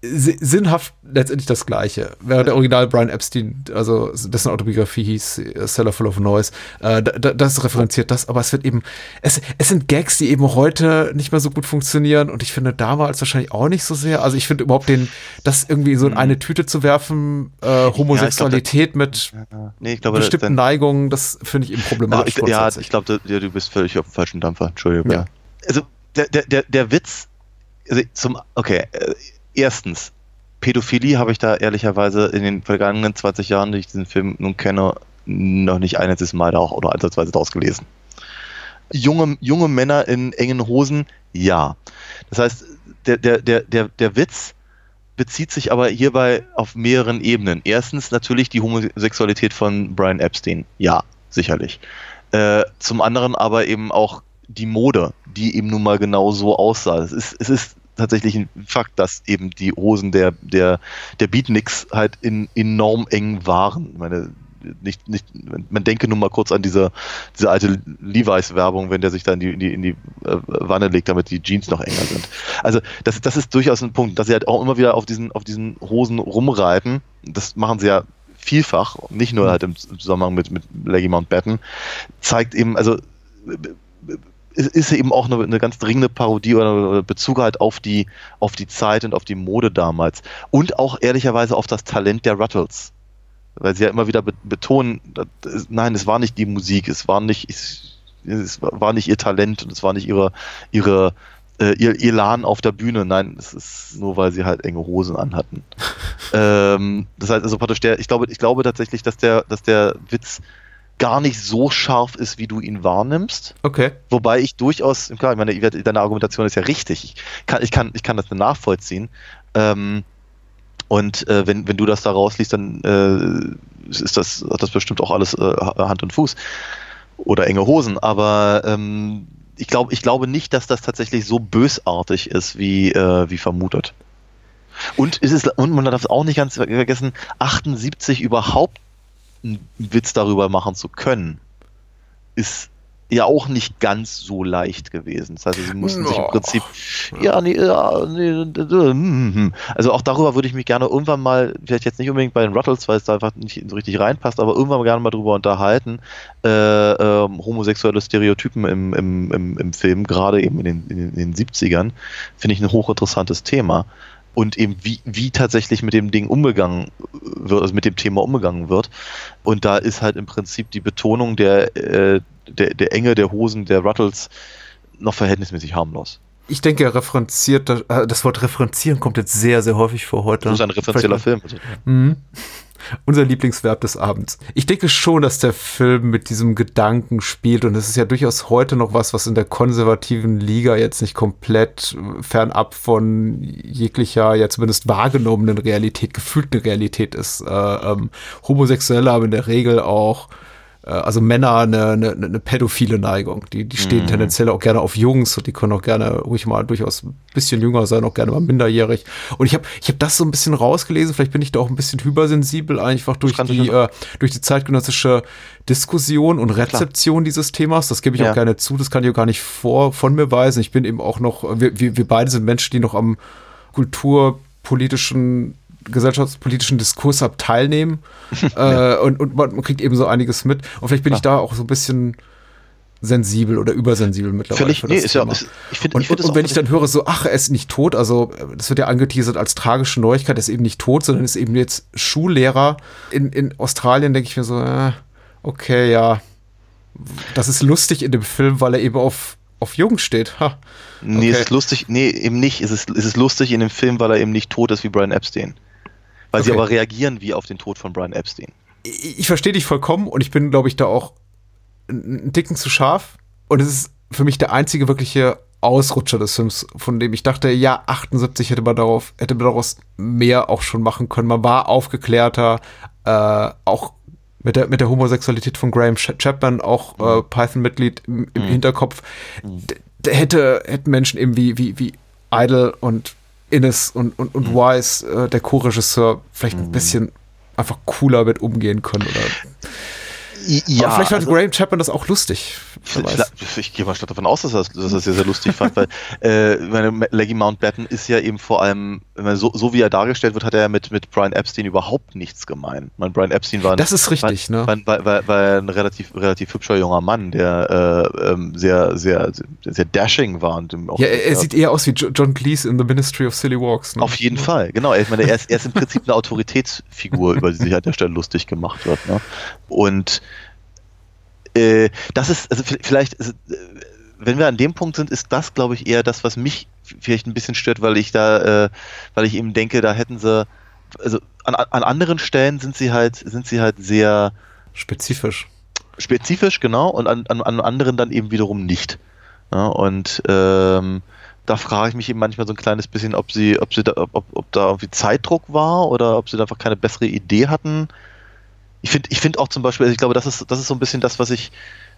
sinnhaft letztendlich das Gleiche. Während der Original Brian Epstein, also dessen Autobiografie hieß äh, Cellar Full of Noise, äh, da, da, das referenziert das, aber es wird eben, es, es sind Gags, die eben heute nicht mehr so gut funktionieren und ich finde damals wahrscheinlich auch nicht so sehr. Also ich finde überhaupt den, das irgendwie so in eine Tüte zu werfen, äh, Homosexualität mit Nee, ich glaube, bestimmten dann- Neigungen, das finde ich eben Also problematisch. ich, ja, ich glaube, du, ja, du bist völlig auf dem falschen Dampfer. Entschuldigung. Ja. Ja. Also der, der, der, der Witz, also zum, okay, äh, erstens, Pädophilie habe ich da ehrlicherweise in den vergangenen 20 Jahren, die ich diesen Film nun kenne, noch nicht ein einziges Mal da auch oder ansatzweise draus gelesen. Junge, junge Männer in engen Hosen, ja. Das heißt, der, der, der, der, der Witz bezieht sich aber hierbei auf mehreren Ebenen. Erstens natürlich die Homosexualität von Brian Epstein. Ja, sicherlich. Äh, zum anderen aber eben auch die Mode, die eben nun mal genau so aussah. Es ist, es ist tatsächlich ein Fakt, dass eben die Hosen der, der, der Beatniks halt in, enorm eng waren. Ich meine, nicht, nicht, man denke nur mal kurz an diese, diese alte Levi's-Werbung, wenn der sich da in die, in die, in die äh, Wanne legt, damit die Jeans noch enger sind. Also das, das ist durchaus ein Punkt, dass sie halt auch immer wieder auf diesen, auf diesen Hosen rumreiten. Das machen sie ja vielfach, nicht nur halt im Zusammenhang mit, mit Leggy Mountbatten, zeigt eben, also es ist eben auch eine, eine ganz dringende Parodie oder Bezug halt auf die, auf die Zeit und auf die Mode damals. Und auch ehrlicherweise auf das Talent der Ruttles. Weil sie ja immer wieder be betonen, ist, nein, es war nicht die Musik, es war nicht, es, es war nicht ihr Talent und es war nicht ihre, ihre, äh, ihr Elan auf der Bühne. Nein, es ist nur, weil sie halt enge Hosen anhatten. ähm, das heißt also praktisch der, ich glaube, ich glaube tatsächlich, dass der, dass der Witz gar nicht so scharf ist, wie du ihn wahrnimmst. Okay. Wobei ich durchaus, klar, ich meine, deine Argumentation ist ja richtig. Ich kann, ich kann, ich kann das nachvollziehen. Ähm, und äh, wenn, wenn du das da rausliest, dann äh, ist das, hat das bestimmt auch alles äh, Hand und Fuß. Oder enge Hosen. Aber ähm, ich, glaub, ich glaube nicht, dass das tatsächlich so bösartig ist, wie, äh, wie vermutet. Und, ist es, und man darf es auch nicht ganz vergessen, 78 überhaupt einen Witz darüber machen zu können, ist ja auch nicht ganz so leicht gewesen. Das heißt, sie mussten sich im Prinzip, ja, nee, ja, nee, hm, hm. also auch darüber würde ich mich gerne irgendwann mal, vielleicht jetzt nicht unbedingt bei den Ruttles, weil es da einfach nicht so richtig reinpasst, aber irgendwann gerne mal drüber unterhalten, äh, äh, homosexuelle Stereotypen im, im, im, im Film, gerade eben in den, in den 70ern, finde ich ein hochinteressantes Thema und eben wie, wie tatsächlich mit dem Ding umgegangen wird, also mit dem Thema umgegangen wird. Und da ist halt im Prinzip die Betonung der, äh, der, der Enge der Hosen der Ruttles noch verhältnismäßig harmlos. Ich denke, er referenziert, äh, das Wort referenzieren kommt jetzt sehr, sehr häufig vor heute. Das ist ein referenzieller Film. Mhm. Unser Lieblingsverb des Abends. Ich denke schon, dass der Film mit diesem Gedanken spielt und es ist ja durchaus heute noch was, was in der konservativen Liga jetzt nicht komplett fernab von jeglicher, ja zumindest wahrgenommenen Realität, gefühlten Realität ist. Äh, ähm, Homosexuelle haben in der Regel auch äh, also Männer eine, eine, eine pädophile Neigung. Die, die stehen mhm. tendenziell auch gerne auf Jungs und die können auch gerne ruhig mal durchaus ein bisschen jünger sein, auch gerne mal minderjährig. Und ich habe ich hab das so ein bisschen rausgelesen, vielleicht bin ich da auch ein bisschen hypersensibel, einfach durch die, äh, durch die zeitgenössische Diskussion und Rezeption Klar. dieses Themas. Das gebe ich ja. auch gerne zu, das kann ich auch gar nicht vor, von mir weisen. Ich bin eben auch noch, wir, wir, wir beide sind Menschen, die noch am kulturpolitischen gesellschaftspolitischen Diskurs ab teilnehmen äh, und, und man, kriegt eben so einiges mit. Und vielleicht bin ja. ich da auch so ein bisschen sensibel oder übersensibel mittlerweile. Völlig, nee, ist ja, ist, ich finde, und, ich find und wenn ich dann höre, so, ach, er ist nicht tot, also das wird ja angeteasert als tragische Neuigkeit, er ist eben nicht tot, sondern ist eben jetzt Schullehrer in, in Australien, denke ich mir so, äh, okay, ja, das ist lustig in dem Film, weil er eben auf, auf Jung steht. Ha. Okay. Nee, es ist lustig, nee, eben nicht. Es ist, es ist lustig in dem Film, weil er eben nicht tot ist wie Brian Epstein. Weil okay. sie aber reagieren wie auf den Tod von Brian Epstein. Ich, ich verstehe dich vollkommen und ich bin, glaube ich, da auch einen Ticken zu scharf. Und es ist für mich der einzige wirkliche Ausrutscher des Films, von dem ich dachte, ja, 78 hätte man darauf, hätte man daraus mehr auch schon machen können. Man war aufgeklärter, äh, auch mit der, mit der Homosexualität von Graham Chapman, auch äh, mhm. Python-Mitglied im, im mhm. Hinterkopf. Mhm. Hätte, hätten Menschen eben wie, wie, wie Idle und Innes und, und, und mhm. Wise, äh, der Co-Regisseur, vielleicht ein mhm. bisschen einfach cooler mit umgehen können oder ja, Aber vielleicht fand also, Graham Chapman das auch lustig. Ich, gehe mal stark davon aus, dass er das sehr, sehr lustig fand, weil äh, meine, Leggy Mountbatten ist ja eben vor allem, so, so wie er dargestellt wird, hat er ja mit, mit Brian Epstein überhaupt nichts gemein. Mein Brian Epstein war ein, das ist richtig, war, ne? war, war, war, ein relativ, relativ hübscher junger Mann, der äh, ähm, sehr, sehr, sehr, sehr dashing war. Und ja, er, er sieht eher aus wie John Cleese in The Ministry of Silly Walks. Ne? Auf jeden ja. Fall, genau. Ich meine, er ist, er ist im Prinzip eine Autoritätsfigur, über die sich an der Stelle lustig gemacht wird. Ne? Und äh, das ist, also vielleicht, also, wenn wir an dem Punkt sind, ist das, glaube ich, eher das, was mich vielleicht ein bisschen stört, weil ich da, äh, weil ich eben denke, da hätten sie, also an, an anderen Stellen sind sie halt, sind sie halt sehr spezifisch. Spezifisch, genau, und an, an, an anderen dann eben wiederum nicht. Ja, und ähm, da frage ich mich eben manchmal so ein kleines bisschen, ob sie, ob sie da, ob, ob da irgendwie Zeitdruck war oder ob sie da einfach keine bessere Idee hatten ich finde ich finde auch zum Beispiel, also ich glaube, das ist, das ist so ein bisschen das, was ich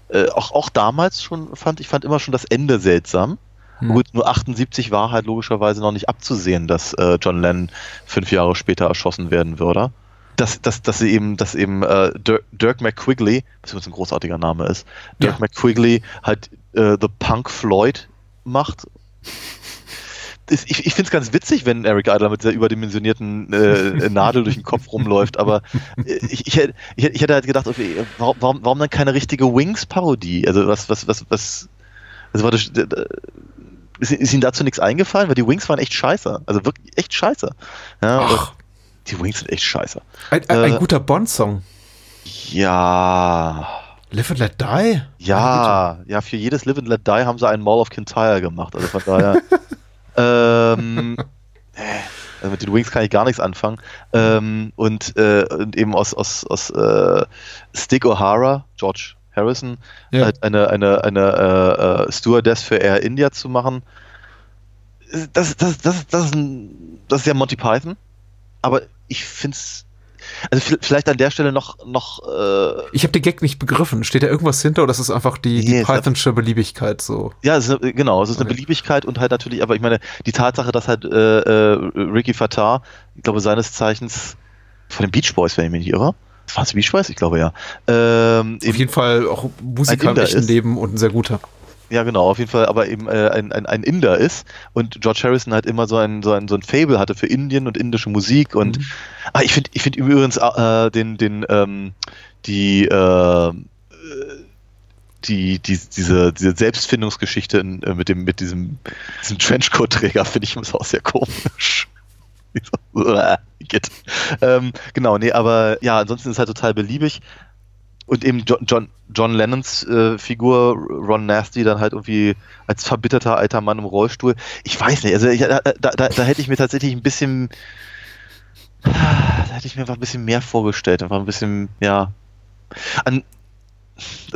äh, auch, auch damals schon fand. Ich fand immer schon das Ende seltsam. Hm. Gut, nur 78 war halt logischerweise noch nicht abzusehen, dass äh, John Lennon fünf Jahre später erschossen werden würde. Dass, dass, dass sie eben, dass eben äh, Dirk, Dirk McQuigley, was übrigens ein großartiger Name ist, Dirk ja. McQuigley halt äh, The Punk Floyd macht ich, ich finde es ganz witzig, wenn Eric Idle mit dieser überdimensionierten äh, Nadel durch den Kopf rumläuft, aber äh, ich, ich, hätte, ich, hätte halt gedacht, okay, warum, warum, warum dann keine richtige Wings-Parodie? Also was, was, was, was, also war das, ist, ist Ihnen dazu nichts eingefallen? Weil die Wings waren echt scheiße. Also wirklich echt scheiße. Ja, die Wings sind echt scheiße. Ein, ein, ein äh, guter Bond-Song. Ja. Live and Let Die? Ja, ja, für jedes Live and Let Die haben sie einen Mall of Kintyre gemacht. Also von daher. ähm, äh, also mit den Wings kann ich gar nichts anfangen. Ähm, und, äh, und eben aus, aus, aus äh, Stick O'Hara, George Harrison, Ja. halt eine, eine, eine äh, äh, Stewardess für Air India zu machen. Das, das, das, das, ist, ein, das ist ja Monty Python. Aber ich finde es. Also vi- vielleicht an der Stelle noch, noch äh, Ich habe den Gag nicht begriffen. Steht da irgendwas hinter oder ist es einfach die, die Pythonsche Beliebigkeit so? Ja, es ist eine, genau, es ist eine Okay. Beliebigkeit und halt natürlich, aber ich meine, die Tatsache, dass halt äh, äh, Ricky Fattar, ich glaube seines Zeichens von den Beach Boys, wenn ich mich nicht irre, Beach Boys? Ich glaube ja. Ähm, Auf jeden Fall auch Musiker Ein im echten. Leben und ein sehr guter. ja, genau, auf jeden Fall, aber eben äh, ein, ein, ein Inder ist und George Harrison halt immer so ein, so ein, so ein Fable hatte für Indien und indische Musik und ah, ich finde ich finde übrigens äh, den, den, ähm, die, äh, die, die, diese, diese Selbstfindungsgeschichte in, äh, mit, dem, mit diesem, diesem Trenchcoat-Träger finde ich immer auch sehr komisch. Äh. Ähm, genau, nee, aber ja, ansonsten ist es halt total beliebig. Und eben John, John, John Lennons äh, Figur, Ron Nasty, dann halt irgendwie als verbitterter alter Mann im Rollstuhl. Ich weiß nicht, also ich, da, da, da, da hätte ich mir tatsächlich ein bisschen, da hätte ich mir einfach ein bisschen mehr vorgestellt. Einfach ein bisschen, ja. An,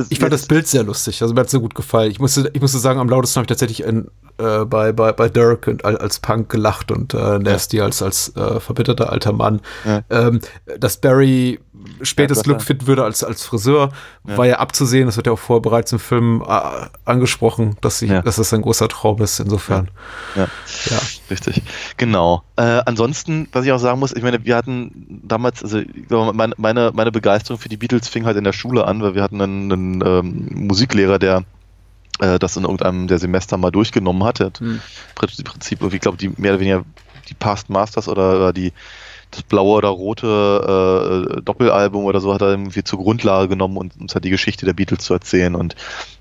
Ich fand das Bild sehr lustig, also mir hat es sehr gut gefallen. Ich musste, ich musste sagen, am lautesten habe ich tatsächlich in, äh, bei, bei, bei Dirk und al- als Punk gelacht und äh, Nasty als, als äh, verbitterter alter Mann. Ja. Ähm, dass Barry spätes Ja, Glück finden würde als, als Friseur, Ja. war ja abzusehen. Das wird ja auch vorher bereits im Film äh, angesprochen, dass, sie, dass das ein großer Traum ist. Insofern. Ja. Richtig. Genau. Äh, ansonsten, was ich auch sagen muss, ich meine, wir hatten damals, also meine, meine, Begeisterung für die Beatles fing halt in der Schule an, weil wir hatten einen, einen ähm, Musiklehrer, der äh, das in irgendeinem der Semester mal durchgenommen hat. Der hat Hm. im Prinzip, irgendwie, ich glaube, die mehr oder weniger die Past Masters oder, oder die das blaue oder rote äh, Doppelalbum oder so hat er irgendwie zur Grundlage genommen und uns hat die Geschichte der Beatles zu erzählen und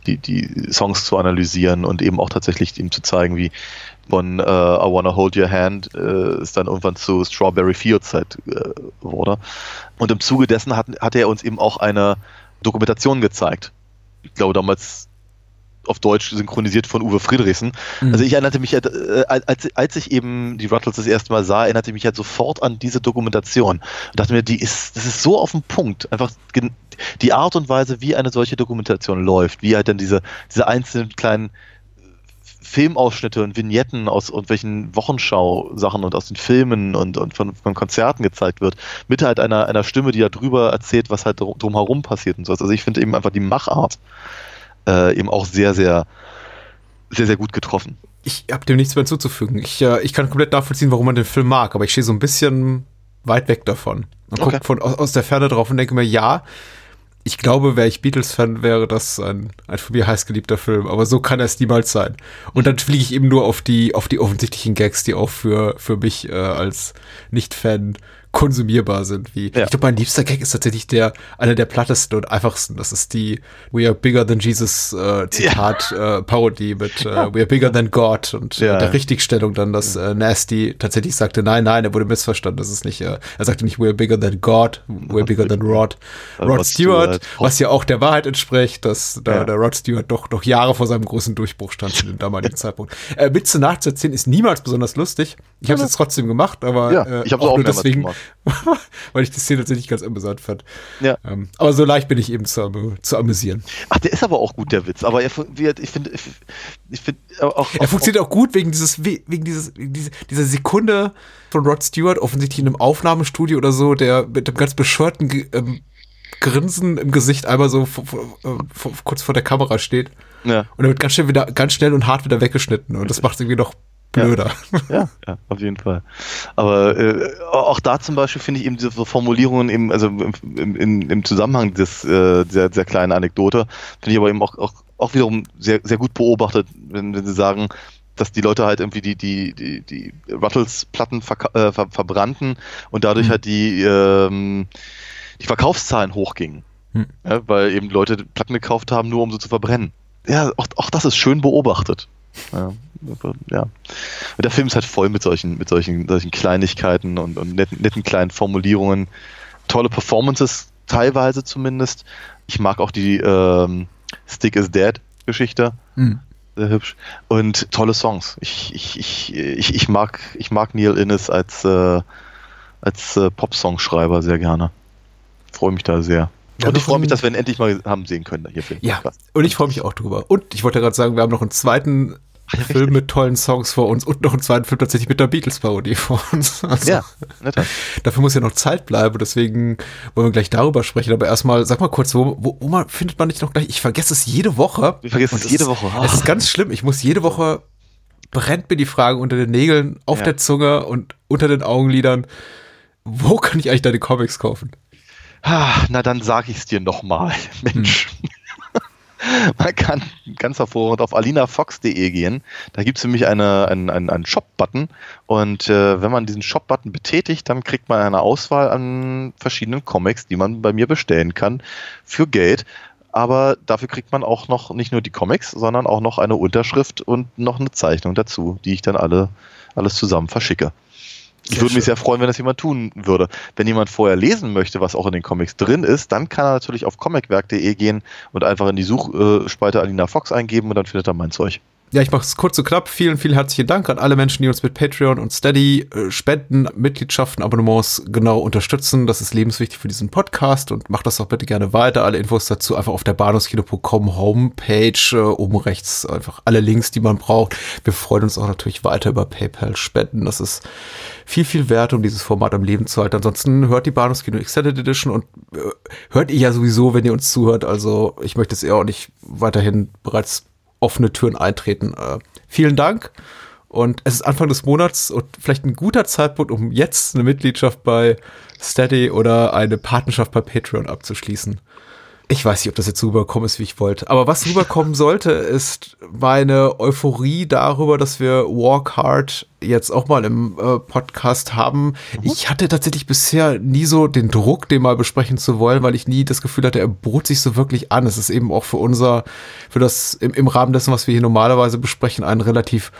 die, die Songs zu analysieren und eben auch tatsächlich ihm zu zeigen, wie von äh, I Wanna Hold Your Hand äh, es dann irgendwann zu Strawberry Fields halt äh, wurde. Und im Zuge dessen hat, hat er uns eben auch eine Dokumentation gezeigt. Ich glaube damals auf Deutsch synchronisiert von Uwe Friedrichsen. Mhm. Also ich erinnerte mich, halt, äh, als, als ich eben die Ruttles das erste Mal sah, erinnerte ich mich halt sofort an diese Dokumentation. Und dachte mir, die ist, das ist so auf den Punkt. Einfach die Art und Weise, wie eine solche Dokumentation läuft, wie halt dann diese, diese einzelnen kleinen Filmausschnitte und Vignetten aus irgendwelchen Wochenschau-Sachen und aus den Filmen und, und von, von Konzerten gezeigt wird, mit halt einer, einer Stimme, die darüber erzählt, was halt drum- drumherum passiert und so. Also ich finde eben einfach die Machart äh, eben auch sehr, sehr, sehr, sehr gut getroffen. Ich habe dem nichts mehr hinzuzufügen. Ich, äh, ich kann komplett nachvollziehen, warum man den Film mag, aber ich stehe so ein bisschen weit weg davon. Und Okay. gucke von aus, aus der Ferne drauf und denke mir, ja, ich glaube, wäre ich Beatles-Fan, wäre das ein, ein von mir heißgeliebter Film, aber so kann es niemals sein. Und dann fliege ich eben nur auf die, auf die offensichtlichen Gags, die auch für, für mich äh, als Nicht-Fan konsumierbar sind. Wie, Ja. Ich glaube, mein liebster Gag ist tatsächlich der, einer der plattesten und einfachsten. Das ist die We are bigger than Jesus äh, Zitat äh, Parodie mit äh, We are bigger than God und Ja. äh, der Richtigstellung dann, dass äh, Nasty tatsächlich sagte, nein, nein, er wurde missverstanden. Das ist nicht, äh, er sagte nicht We are bigger than God, We are bigger than Rod. Rod Stewart, was ja auch der Wahrheit entspricht, dass da, Ja. der Rod Stewart doch noch Jahre vor seinem großen Durchbruch stand zu dem damaligen Zeitpunkt. Äh, Witze nachzuerzählen ist niemals besonders lustig. Ich habe es jetzt trotzdem gemacht, aber Ja, äh, ich habe es auch nur mehrmals deswegen, gemacht. weil ich die Szene tatsächlich ganz amüsant fand. Ja. Ähm, aber so leicht bin ich eben zu, zu amüsieren. Ach, der ist aber auch gut, der Witz. Aber er, ich finde, ich, finde auch, Er funktioniert auch gut wegen dieses, we- wegen dieses, diese, dieser Sekunde von Rod Stewart, offensichtlich in einem Aufnahmestudio oder so, der mit einem ganz bescheuerten Ge- ähm, Grinsen im Gesicht einmal so vor, vor, äh, vor, kurz vor der Kamera steht. Ja. Und er wird ganz schnell wieder, ganz schnell und hart wieder weggeschnitten. Und das macht irgendwie noch blöder. Ja, ja, auf jeden Fall. Aber äh, auch da zum Beispiel finde ich eben diese Formulierungen eben, also im, im, im- Zusammenhang des, äh, dieser, dieser kleinen Anekdote, finde ich aber eben auch, auch, auch wiederum sehr, sehr gut beobachtet, wenn, wenn sie sagen, dass die Leute halt irgendwie die, die, die, die Ruttles-Platten verka- äh, ver verbrannten und dadurch Mhm. halt die, ähm, die Verkaufszahlen hochgingen. Hm. Ja, weil eben Leute Platten gekauft haben, nur um sie zu verbrennen. Ja, auch, auch das ist schön beobachtet. Ja, aber, ja. Und der Film ist halt voll mit solchen, mit solchen, solchen Kleinigkeiten und, und netten, netten kleinen Formulierungen. Tolle Performances teilweise zumindest. Ich mag auch die ähm, Stick is Dead Geschichte. Mhm. Sehr hübsch. Und tolle Songs. Ich, ich, ich, ich, ich, mag, ich mag Neil Innes als, äh, als äh, Popsongschreiber sehr gerne. Freue mich da sehr. Ja, und ich freue mich, dass wir ihn endlich mal haben sehen können hier für Ja, Podcast. und ich freue mich auch drüber. Und ich wollte gerade sagen, wir haben noch einen zweiten Film mit tollen Songs vor uns und noch einen zweiten Film tatsächlich mit der Beatles-Parodie vor uns. Also, Ja, netter. Dafür muss ja noch Zeit bleiben, deswegen wollen wir gleich darüber sprechen. Aber erstmal, sag mal kurz, wo, wo, wo man findet man nicht noch gleich? Ich vergesse es jede Woche. Wir vergessen Und es jede Woche. Ah. Es ist ganz schlimm. Ich muss jede Woche brennt mir die Frage unter den Nägeln, auf Ja. der Zunge und unter den Augenlidern. Wo kann ich eigentlich deine Comics kaufen? Na, dann sag ich's dir nochmal, Mensch. Man kann ganz hervorragend auf alinafox.de gehen. Da gibt's nämlich eine, einen, einen, einen Shop-Button. Und äh, wenn man diesen Shop-Button betätigt, dann kriegt man eine Auswahl an verschiedenen Comics, die man bei mir bestellen kann für Geld. Aber dafür kriegt man auch noch nicht nur die Comics, sondern auch noch eine Unterschrift und noch eine Zeichnung dazu, die ich dann alle alles zusammen verschicke. Ich würde mich sehr freuen, wenn das jemand tun würde. Wenn jemand vorher lesen möchte, was auch in den Comics drin ist, dann kann er natürlich auf comicwerk.de gehen und einfach in die Suchspalte Alina Fox eingeben und dann findet er mein Zeug. Ja, ich mache es kurz und knapp. Vielen, vielen herzlichen Dank an alle Menschen, die uns mit Patreon und Steady äh, Spenden, Mitgliedschaften, Abonnements genau unterstützen. Das ist lebenswichtig für diesen Podcast und macht das auch bitte gerne weiter. Alle Infos dazu einfach auf der bahnhofskino.com Homepage äh, oben rechts einfach alle Links, die man braucht. Wir freuen uns auch natürlich weiter über PayPal Spenden. Das ist viel, viel wert, um dieses Format am Leben zu halten. Ansonsten hört die Bahnhofskino Extended Edition und äh, hört ihr ja sowieso, wenn ihr uns zuhört. Also ich möchte es eher auch nicht weiterhin bereits offene Türen eintreten. Äh, vielen Dank. Und es ist Anfang des Monats und vielleicht ein guter Zeitpunkt, um jetzt eine Mitgliedschaft bei Steady oder eine Partnerschaft bei Patreon abzuschließen. Ich weiß nicht, ob das jetzt so rüberkommen ist, wie ich wollte. Aber was rüberkommen sollte, ist meine Euphorie darüber, dass wir Walk Hard jetzt auch mal im äh, Podcast haben. Ich hatte tatsächlich bisher nie so den Druck, den mal besprechen zu wollen, weil ich nie das Gefühl hatte, er bot sich so wirklich an. Es ist eben auch für unser, für das im, im Rahmen dessen, was wir hier normalerweise besprechen, ein relativ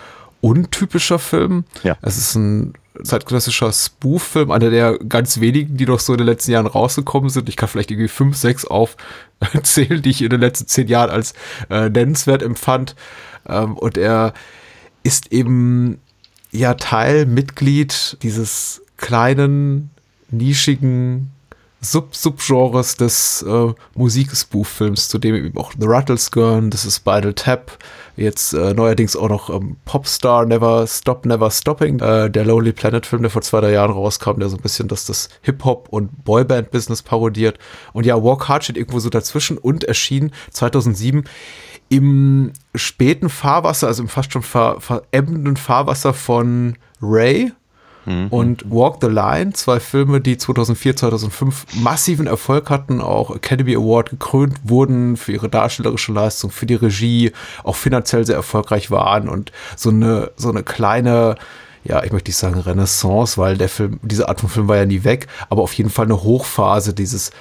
untypischer Film. Ja. Es ist ein zeitgenössischer Spoof-Film, einer der ganz wenigen, die noch so in den letzten Jahren rausgekommen sind. Ich kann vielleicht irgendwie fünf, sechs aufzählen, die ich in den letzten zehn Jahren als äh, nennenswert empfand. Ähm, und er ist eben ja Teil, Mitglied dieses kleinen, nischigen Sub-Subgenres des äh, Musik-Spoof-Films, zu dem eben auch The Rattles gehören, das ist Spinal Tap, jetzt äh, neuerdings auch noch ähm, Popstar Never Stop, Never Stopping, äh, der Lonely Planet-Film, der vor zwei, drei Jahren rauskam, der so ein bisschen das, das Hip-Hop- und Boyband-Business parodiert. Und ja, Walk Hard steht irgendwo so dazwischen und erschien 2007 im späten Fahrwasser, also im fast schon ver verebbenden Fahrwasser von Ray, und Walk the Line, zwei Filme, die 2004, 2005 massiven Erfolg hatten, auch Academy Award gekrönt wurden für ihre darstellerische Leistung, für die Regie, auch finanziell sehr erfolgreich waren und so eine, so eine kleine, ja, ich möchte nicht sagen Renaissance, weil der Film, diese Art von Film war ja nie weg, aber auf jeden Fall eine Hochphase dieses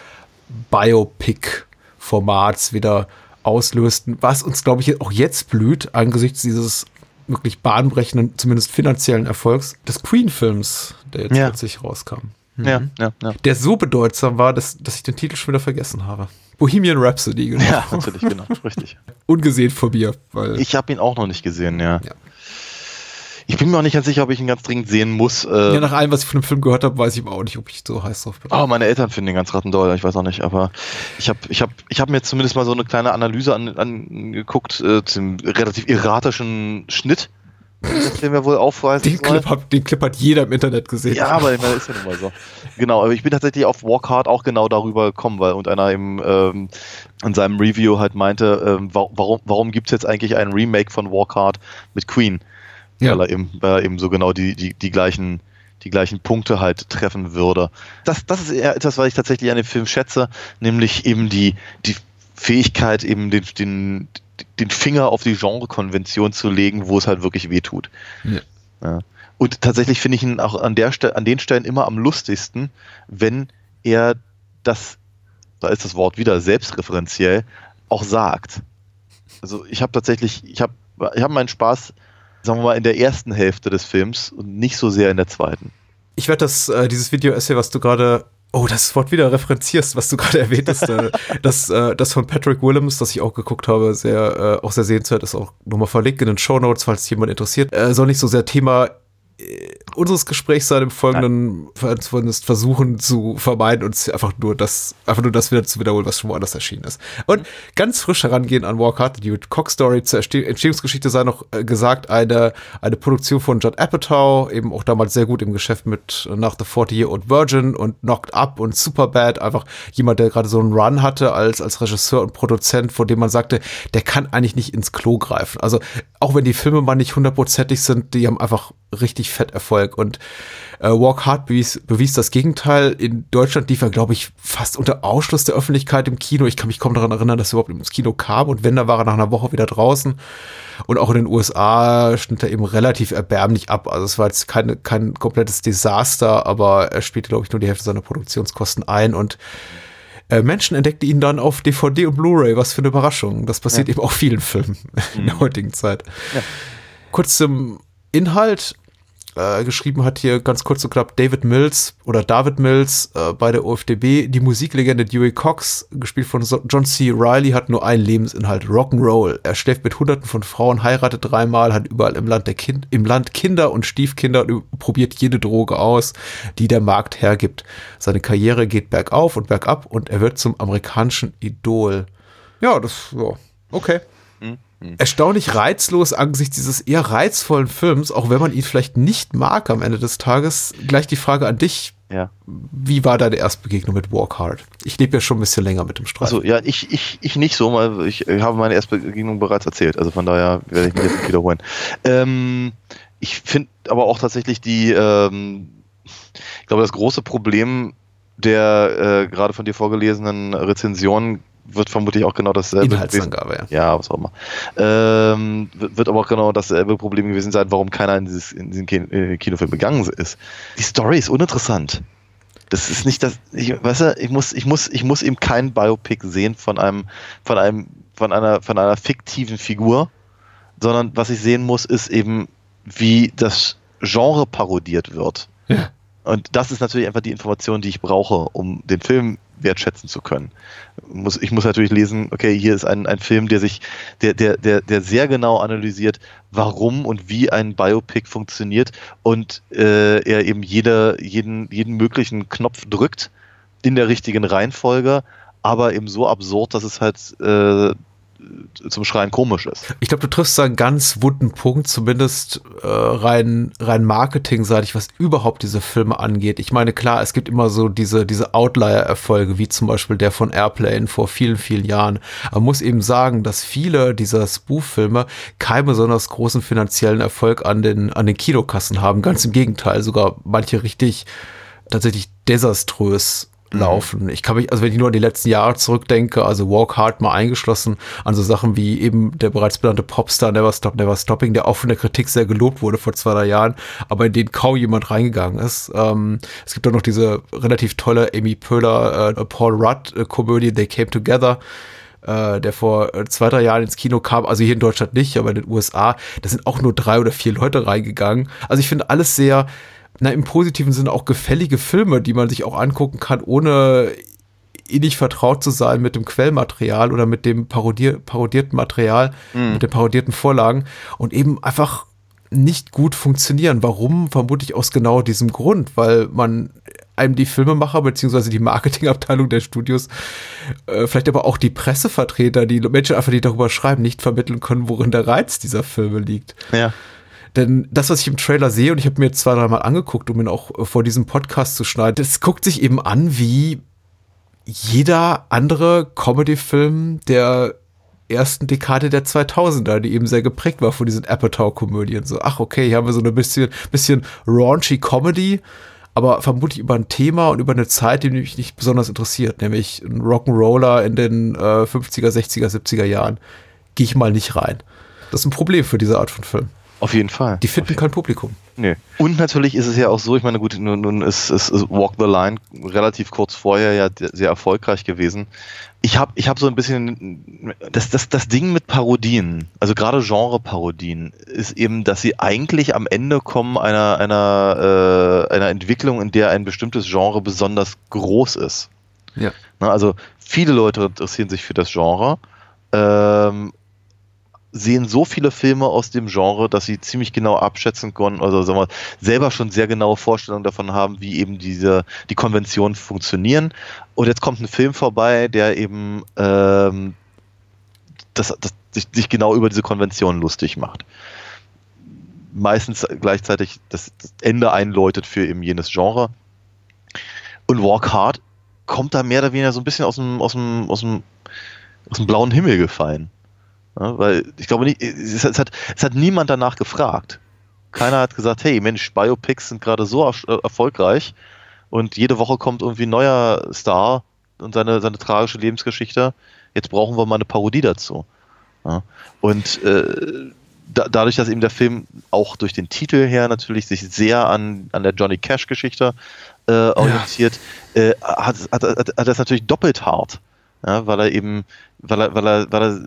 Biopic-Formats wieder auslösten, was uns, glaube ich, auch jetzt blüht, angesichts dieses wirklich bahnbrechenden, zumindest finanziellen Erfolgs des Queen-Films, der jetzt Ja. plötzlich rauskam. Ja, ja, ja. Der so bedeutsam war, dass, dass ich den Titel schon wieder vergessen habe. Bohemian Rhapsody, genau. Ja, natürlich, genau, richtig. Ungesehen von mir, weil Ich habe ihn auch noch nicht gesehen, ja. Ja. Ich bin mir auch nicht ganz sicher, ob ich ihn ganz dringend sehen muss. Äh, ja, nach allem, was ich von dem Film gehört habe, weiß ich aber auch nicht, ob ich so heiß drauf bin. Oh, meine Eltern finden den ganz rattendoll, ich weiß auch nicht, aber ich habe ich hab, ich hab mir zumindest mal so eine kleine Analyse an- angeguckt äh, zum relativ erratischen Schnitt, den wir wohl aufweisen Den Clip, hat, den Clip hat jeder im Internet gesehen. Ja, aber das ist ja nun mal so. Genau, aber ich bin tatsächlich auf Walk Hard auch genau darüber gekommen, weil und einer im, ähm, in seinem Review halt meinte, ähm, wa warum, warum gibt es jetzt eigentlich ein Remake von Walk Hard mit Queen? Ja. Weil, er eben, weil er eben so genau die, die, die gleichen die gleichen Punkte halt treffen würde. Das, das ist eher etwas, was ich tatsächlich an dem Film schätze, nämlich eben die, die Fähigkeit, eben den, den, den Finger auf die Genrekonvention zu legen, wo es halt wirklich wehtut. Ja. Ja. Und tatsächlich finde ich ihn auch an, der Stelle, an den Stellen immer am lustigsten, wenn er das, da ist das Wort wieder selbstreferenziell, auch sagt. Also ich habe tatsächlich, ich habe ich hab meinen Spaß, sagen wir mal, in der ersten Hälfte des Films und nicht so sehr in der zweiten. Ich werde das, äh, dieses Video-Essay, was du gerade Oh, das Wort wieder referenzierst, was du gerade erwähnt hast. äh, das, äh, das von Patrick Willems, das ich auch geguckt habe, sehr, äh, auch sehr sehenswert, ist auch nochmal verlinkt in den Show Notes, falls jemand interessiert. Äh, soll nicht so sehr Thema unseres Gesprächs sein im Folgenden zumindest versuchen zu vermeiden und einfach nur das, einfach nur das wieder zu wiederholen, was schon woanders erschienen ist. Und ganz frisch herangehen an Walk Hard, die Cock Story zur Entsteh- Entstehungsgeschichte sei noch äh, gesagt, eine, eine Produktion von Judd Apatow, eben auch damals sehr gut im Geschäft mit äh, nach The 40 Year Old Virgin und Knocked Up und Superbad, einfach jemand, der gerade so einen Run hatte als, als Regisseur und Produzent, von dem man sagte, der kann eigentlich nicht ins Klo greifen. Also auch wenn die Filme mal nicht hundertprozentig sind, die haben einfach richtig fett Erfolg. Und äh, Walk Hard bewies, bewies das Gegenteil. In Deutschland lief er, glaube ich, fast unter Ausschluss der Öffentlichkeit im Kino. Ich kann mich kaum daran erinnern, dass er überhaupt ins Kino kam. Und wenn, dann war er nach einer Woche wieder draußen. Und auch in den USA schnitt er eben relativ erbärmlich ab. Also es war jetzt keine, kein komplettes Desaster, aber er spielte, glaube ich, nur die Hälfte seiner Produktionskosten ein und äh, Menschen entdeckten ihn dann auf DVD und Blu-ray. Was für eine Überraschung. Das passiert Ja. eben auch vielen Filmen in der Mhm. heutigen Zeit. Ja. Kurz zum Inhalt. Äh, geschrieben hat hier ganz kurz und knapp David Mills oder David Mills äh, bei der OFDB. Die Musiklegende Dewey Cox, gespielt von so John C. Riley, hat nur einen Lebensinhalt, Rock'n'Roll. Er schläft mit hunderten von Frauen, heiratet dreimal, hat überall im Land, der kind, im Land Kinder und Stiefkinder und probiert jede Droge aus, die der Markt hergibt. Seine Karriere geht bergauf und bergab und er wird zum amerikanischen Idol. Ja, das, ja, okay. Erstaunlich reizlos angesichts dieses eher reizvollen Films, auch wenn man ihn vielleicht nicht mag am Ende des Tages. Gleich die Frage an dich. Ja. Wie war deine Erstbegegnung mit Walk Hard? Ich lebe ja schon ein bisschen länger mit dem Streifen. Also ja, ich, ich, ich nicht so, weil ich äh, habe meine Erstbegegnung bereits erzählt. Also von daher werde ich mich jetzt nicht wiederholen. Ähm, ich finde aber auch tatsächlich die, ähm, ich glaube, das große Problem der äh, gerade von dir vorgelesenen Rezensionen wird vermutlich auch genau dasselbe Inhaltsangabe, gewesen. Ja, was auch immer. Ähm, wird, aber auch genau dasselbe Problem gewesen sein, warum keiner in, dieses, in diesen äh, Kinofilm gegangen ist. Die Story ist uninteressant. Das ist nicht das, ich, weißt du, ich muss, ich muss, ich muss eben kein Biopic sehen von einem, von einem, von einer, von einer fiktiven Figur, sondern was ich sehen muss, ist eben, wie das Genre parodiert wird. Ja. Und das ist natürlich einfach die Information, die ich brauche, um den Film wertschätzen zu können. Muss, ich muss natürlich lesen, okay, hier ist ein, ein Film, der sich, der, der, der, der sehr genau analysiert, warum und wie ein Biopic funktioniert und äh, er eben jeder, jeden, jeden möglichen Knopf drückt in der richtigen Reihenfolge, aber eben so absurd, dass es halt äh, zum Schreien komisch ist. Ich glaube, du triffst da einen ganz wunden Punkt, zumindest äh, rein, rein marketingseitig, was überhaupt diese Filme angeht. Ich meine, klar, es gibt immer so diese, diese Outlier-Erfolge, wie zum Beispiel der von Airplane vor vielen, vielen Jahren. Man muss eben sagen, dass viele dieser Spoof-Filme keinen besonders großen finanziellen Erfolg an den, an den Kinokassen haben. Ganz im Gegenteil, sogar manche richtig tatsächlich desaströs laufen. Ich kann mich, also wenn ich nur an die letzten Jahre zurückdenke, also Walk Hard mal eingeschlossen, an so Sachen wie eben der bereits benannte Popstar Never Stop, Never Stopping, der auch von der Kritik sehr gelobt wurde vor zwei, drei Jahren, aber in den kaum jemand reingegangen ist. Ähm, es gibt auch noch diese relativ tolle Amy Poehler, äh, Paul Rudd äh, Komödie They Came Together, äh, der vor äh, zwei, drei Jahren ins Kino kam, also hier in Deutschland nicht, aber in den USA, da sind auch nur drei oder vier Leute reingegangen. Also ich finde alles sehr, na, im positiven Sinne auch gefällige Filme, die man sich auch angucken kann, ohne innig vertraut zu sein mit dem Quellmaterial oder mit dem parodier parodierten Material, Mhm. mit den parodierten Vorlagen und eben einfach nicht gut funktionieren. Warum? Vermutlich aus genau diesem Grund, weil man einem die Filmemacher beziehungsweise die Marketingabteilung der Studios, äh, vielleicht aber auch die Pressevertreter, die Menschen einfach, die darüber schreiben, nicht vermitteln können, worin der Reiz dieser Filme liegt. Ja. Denn das, was ich im Trailer sehe, und ich habe mir zwei, dreimal angeguckt, um ihn auch äh, vor diesem Podcast zu schneiden, das guckt sich eben an wie jeder andere Comedy-Film der ersten Dekade der 2000er, die eben sehr geprägt war von diesen Apatow-Komödien. So, ach okay, hier haben wir so eine bisschen, bisschen raunchy Comedy, aber vermutlich über ein Thema und über eine Zeit, die mich nicht besonders interessiert, nämlich ein Rock'n'Roller in den äh, 50er, 60er, 70er Jahren. Gehe ich mal nicht rein. Das ist ein Problem für diese Art von Film. Auf jeden Fall. Die finden kein Publikum. Nö. Und natürlich ist es ja auch so, ich meine, gut, nun, nun ist, ist, ist Walk the Line relativ kurz vorher ja sehr erfolgreich gewesen. Ich habe ich hab so ein bisschen, das, das, das Ding mit Parodien, also gerade Genre-Parodien, ist eben, dass sie eigentlich am Ende kommen einer, einer, äh, einer Entwicklung, in der ein bestimmtes Genre besonders groß ist. Ja. Na, also viele Leute interessieren sich für das Genre, ähm, sehen so viele Filme aus dem Genre, dass sie ziemlich genau abschätzen können, also sagen wir, selber schon sehr genaue Vorstellungen davon haben, wie eben diese die Konventionen funktionieren. Und jetzt kommt ein Film vorbei, der eben ähm, das, das, sich, sich genau über diese Konventionen lustig macht. Meistens gleichzeitig das, das Ende einläutet für eben jenes Genre. Und Walk Hard kommt da mehr oder weniger so ein bisschen aus dem, aus dem, aus dem, aus dem blauen Himmel gefallen. Ja, weil ich glaube nicht, es, hat, es hat niemand danach gefragt. Keiner hat gesagt, hey Mensch, Biopics sind gerade so er erfolgreich und jede Woche kommt irgendwie ein neuer Star und seine, seine tragische Lebensgeschichte. Jetzt brauchen wir mal eine Parodie dazu. Ja, und äh, da, dadurch, dass eben der Film auch durch den Titel her natürlich sich sehr an, an der Johnny Cash-Geschichte äh, orientiert, ja. äh, hat, hat, hat, hat das natürlich doppelt hart. Ja, weil er eben, weil er, weil er, weil er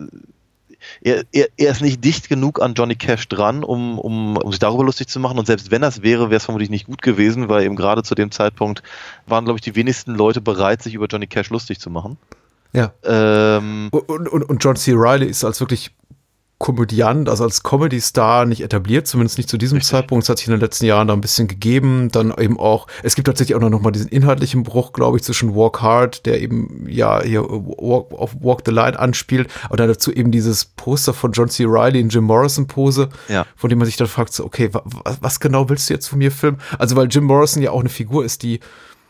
er, er, er, ist nicht dicht genug an Johnny Cash dran, um, um, um sich darüber lustig zu machen. Und selbst wenn das wäre, wäre es vermutlich nicht gut gewesen, weil eben gerade zu dem Zeitpunkt waren, glaube ich, die wenigsten Leute bereit, sich über Johnny Cash lustig zu machen. Ja. Ähm, und, und, und John C. Riley ist als wirklich Komödiant, also als Comedy-Star nicht etabliert, zumindest nicht zu diesem Richtig. Zeitpunkt. Es hat sich in den letzten Jahren da ein bisschen gegeben. Dann eben auch, es gibt tatsächlich auch noch mal diesen inhaltlichen Bruch, glaube ich, zwischen Walk Hard, der eben ja hier Walk, auf Walk the Line anspielt, und dann dazu eben dieses Poster von John C. Riley in Jim Morrison-Pose, ja. von dem man sich dann fragt, so, okay, wa, was genau willst du jetzt von mir filmen? Also, weil Jim Morrison ja auch eine Figur ist, die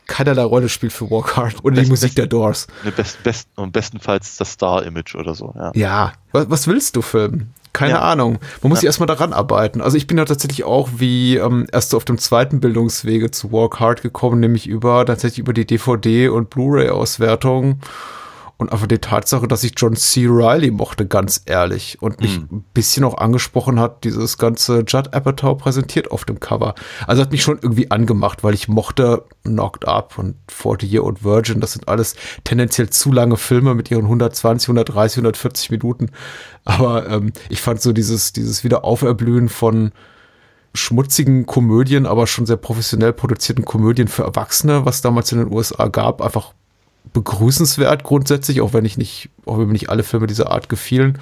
keinerlei Rolle spielt für Walk Hard oder die Musik der Doors. Best, best, und bestenfalls das Star-Image oder so, ja. Ja, was, was willst du filmen? Keine ja. Ahnung. Man muss ja. erstmal daran arbeiten. Also ich bin ja tatsächlich auch wie ähm, erst auf dem zweiten Bildungswege zu Walk Hard gekommen, nämlich über tatsächlich über die DVD und Blu-ray-Auswertung und einfach die Tatsache, dass ich John C. Riley mochte, ganz ehrlich. Und mich mhm. ein bisschen auch angesprochen hat, dieses ganze Judd Apatow präsentiert auf dem Cover. Also hat mich schon irgendwie angemacht, weil ich mochte Knocked Up und 40 Year Old Virgin. Das sind alles tendenziell zu lange Filme mit ihren 120, 130, 140 Minuten. Aber ähm, ich fand so dieses, dieses Wiederauferblühen von schmutzigen Komödien, aber schon sehr professionell produzierten Komödien für Erwachsene, was damals in den USA gab, einfach begrüßenswert grundsätzlich, auch wenn ich nicht, auch wenn mir nicht alle Filme dieser Art gefielen.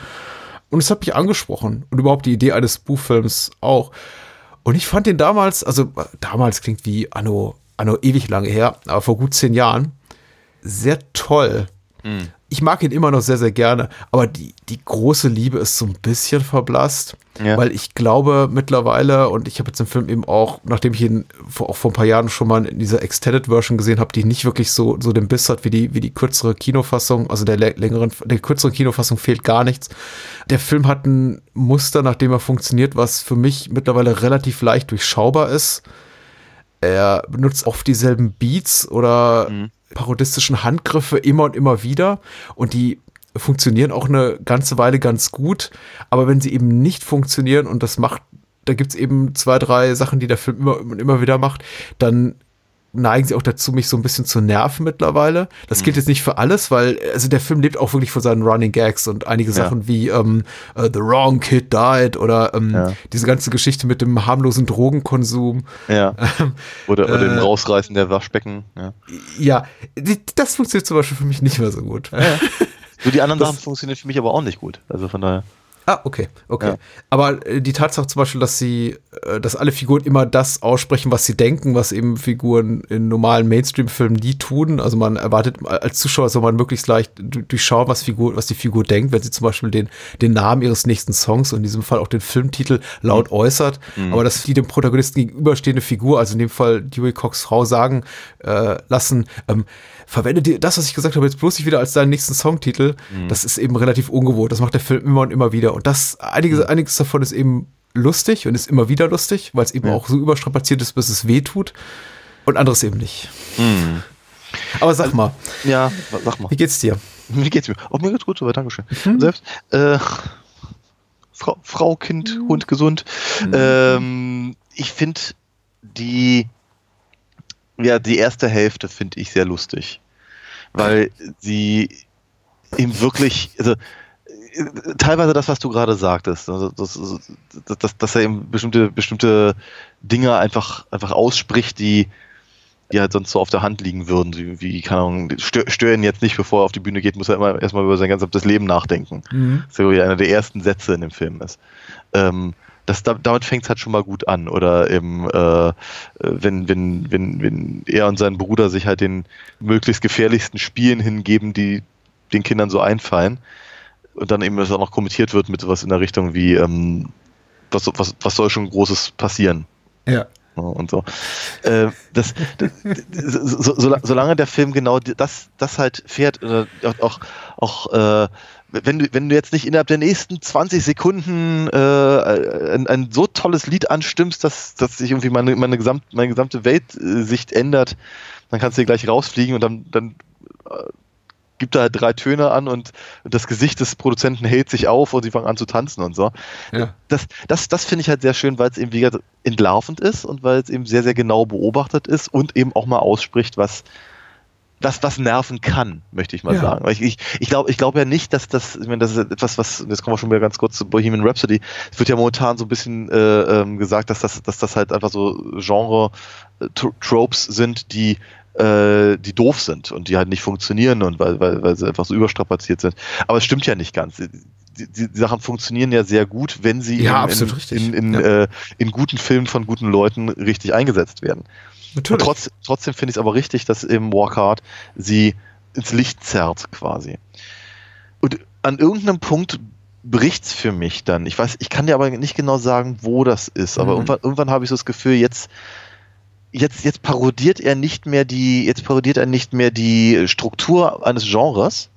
Und es hat mich angesprochen und überhaupt die Idee eines Buchfilms auch. Und ich fand den damals, also damals klingt wie anno, anno ewig lange her, aber vor gut zehn Jahren, sehr toll. Mhm ich mag ihn immer noch sehr, sehr gerne, aber die, die große Liebe ist so ein bisschen verblasst, ja. weil ich glaube mittlerweile, und ich habe jetzt den Film eben auch, nachdem ich ihn vor, auch vor ein paar Jahren schon mal in dieser Extended Version gesehen habe, die nicht wirklich so, so den Biss hat wie die, wie die kürzere Kinofassung, also der längeren, der kürzeren Kinofassung fehlt gar nichts. Der Film hat ein Muster, nachdem er funktioniert, was für mich mittlerweile relativ leicht durchschaubar ist. Er benutzt oft dieselben Beats oder mhm parodistischen Handgriffe immer und immer wieder. Und die funktionieren auch eine ganze Weile ganz gut, aber wenn sie eben nicht funktionieren und das macht, da gibt es eben zwei, drei Sachen, die der Film immer und immer wieder macht, dann neigen sie auch dazu, mich so ein bisschen zu nerven mittlerweile. Das gilt mhm. jetzt nicht für alles, weil also der Film lebt auch wirklich von seinen Running Gags und einige ja. Sachen wie ähm, uh, The Wrong Kid Died oder ähm, ja. diese ganze Geschichte mit dem harmlosen Drogenkonsum. Ja. Oder, oder äh, dem Rausreißen der Waschbecken. Ja, ja das funktioniert zum Beispiel für mich nicht mehr so gut. Ja. So, die anderen das, Sachen funktionieren für mich aber auch nicht gut. Also von daher. Ah, okay, okay. Ja. Aber äh, die Tatsache zum Beispiel, dass sie, äh, dass alle Figuren immer das aussprechen, was sie denken, was eben Figuren in normalen Mainstream-Filmen nie tun. Also man erwartet als Zuschauer soll man möglichst leicht durchschauen, was Figur, was die Figur denkt, wenn sie zum Beispiel den, den Namen ihres nächsten Songs und in diesem Fall auch den Filmtitel laut mhm. äußert. Mhm. Aber dass die dem Protagonisten gegenüberstehende Figur, also in dem Fall Dewey Cox Frau sagen äh, lassen, ähm, verwende dir das, was ich gesagt habe, jetzt bloß nicht wieder als deinen nächsten Songtitel. Mhm. Das ist eben relativ ungewohnt. Das macht der Film immer und immer wieder. Und das, einiges, mhm. einiges davon ist eben lustig und ist immer wieder lustig, weil es eben ja. auch so überstrapaziert ist, bis es weh tut. Und anderes eben nicht. Mhm. Aber sag mal. Ja, sag mal. Wie geht's dir? Wie geht's mir? Oh, mir geht's gut, aber Dankeschön. Mhm. Selbst, äh, Frau, Frau, Kind, mhm. Hund gesund. Mhm. Ähm, ich finde die ja, die erste Hälfte finde ich sehr lustig, weil sie ihm wirklich, also teilweise das, was du gerade sagtest, also dass, dass, dass er eben bestimmte, bestimmte Dinge einfach, einfach ausspricht, die, die halt sonst so auf der Hand liegen würden, wie, wie keine Ahnung, stör, stör ihn jetzt nicht, bevor er auf die Bühne geht, muss er immer erstmal über sein gesamtes Leben nachdenken. Mhm. Das ist ja einer der ersten Sätze in dem Film ist. Ähm, das, damit fängt es halt schon mal gut an. Oder eben, äh, wenn, wenn, wenn, wenn er und sein Bruder sich halt den möglichst gefährlichsten Spielen hingeben, die den Kindern so einfallen. Und dann eben das auch noch kommentiert wird mit sowas in der Richtung wie, ähm, was, was, was soll schon Großes passieren? Ja. Und so. Äh, das, das, so, so, solange der Film genau das, das halt fährt, oder auch, auch äh, wenn du, wenn du jetzt nicht innerhalb der nächsten 20 Sekunden äh, ein, ein so tolles Lied anstimmst, dass, dass sich irgendwie meine, meine, gesamt, meine gesamte Weltsicht ändert, dann kannst du hier gleich rausfliegen und dann, dann äh, gibt er halt drei Töne an und, und das Gesicht des Produzenten hält sich auf und sie fangen an zu tanzen und so. Ja. Das, das, das finde ich halt sehr schön, weil es eben wieder entlarvend ist und weil es eben sehr, sehr genau beobachtet ist und eben auch mal ausspricht, was, das, was nerven kann, möchte ich mal Ja. sagen. Ich, ich, ich glaube ich glaube ja nicht, dass das, ich meine, das ist etwas, was, jetzt kommen wir schon wieder ganz kurz zu Bohemian Rhapsody, es wird ja momentan so ein bisschen äh, ähm, gesagt, dass das, dass das halt einfach so Genre-Tropes sind, die äh, die doof sind und die halt nicht funktionieren und weil, weil, weil sie einfach so überstrapaziert sind. Aber es stimmt ja nicht ganz. Die, die, die Sachen funktionieren ja sehr gut, wenn sie Ja, in, in, in, Ja. äh, in guten Filmen von guten Leuten richtig eingesetzt werden. Natürlich. trotz, trotzdem finde ich es aber richtig, dass eben Walk Hard sie ins Licht zerrt quasi. Und an irgendeinem Punkt bricht's für mich dann. Ich weiß, ich kann dir aber nicht genau sagen, wo das ist, aber Mhm. irgendwann, irgendwann habe ich so das Gefühl, jetzt, jetzt, jetzt parodiert er nicht mehr die, jetzt parodiert er nicht mehr die Struktur eines Genres,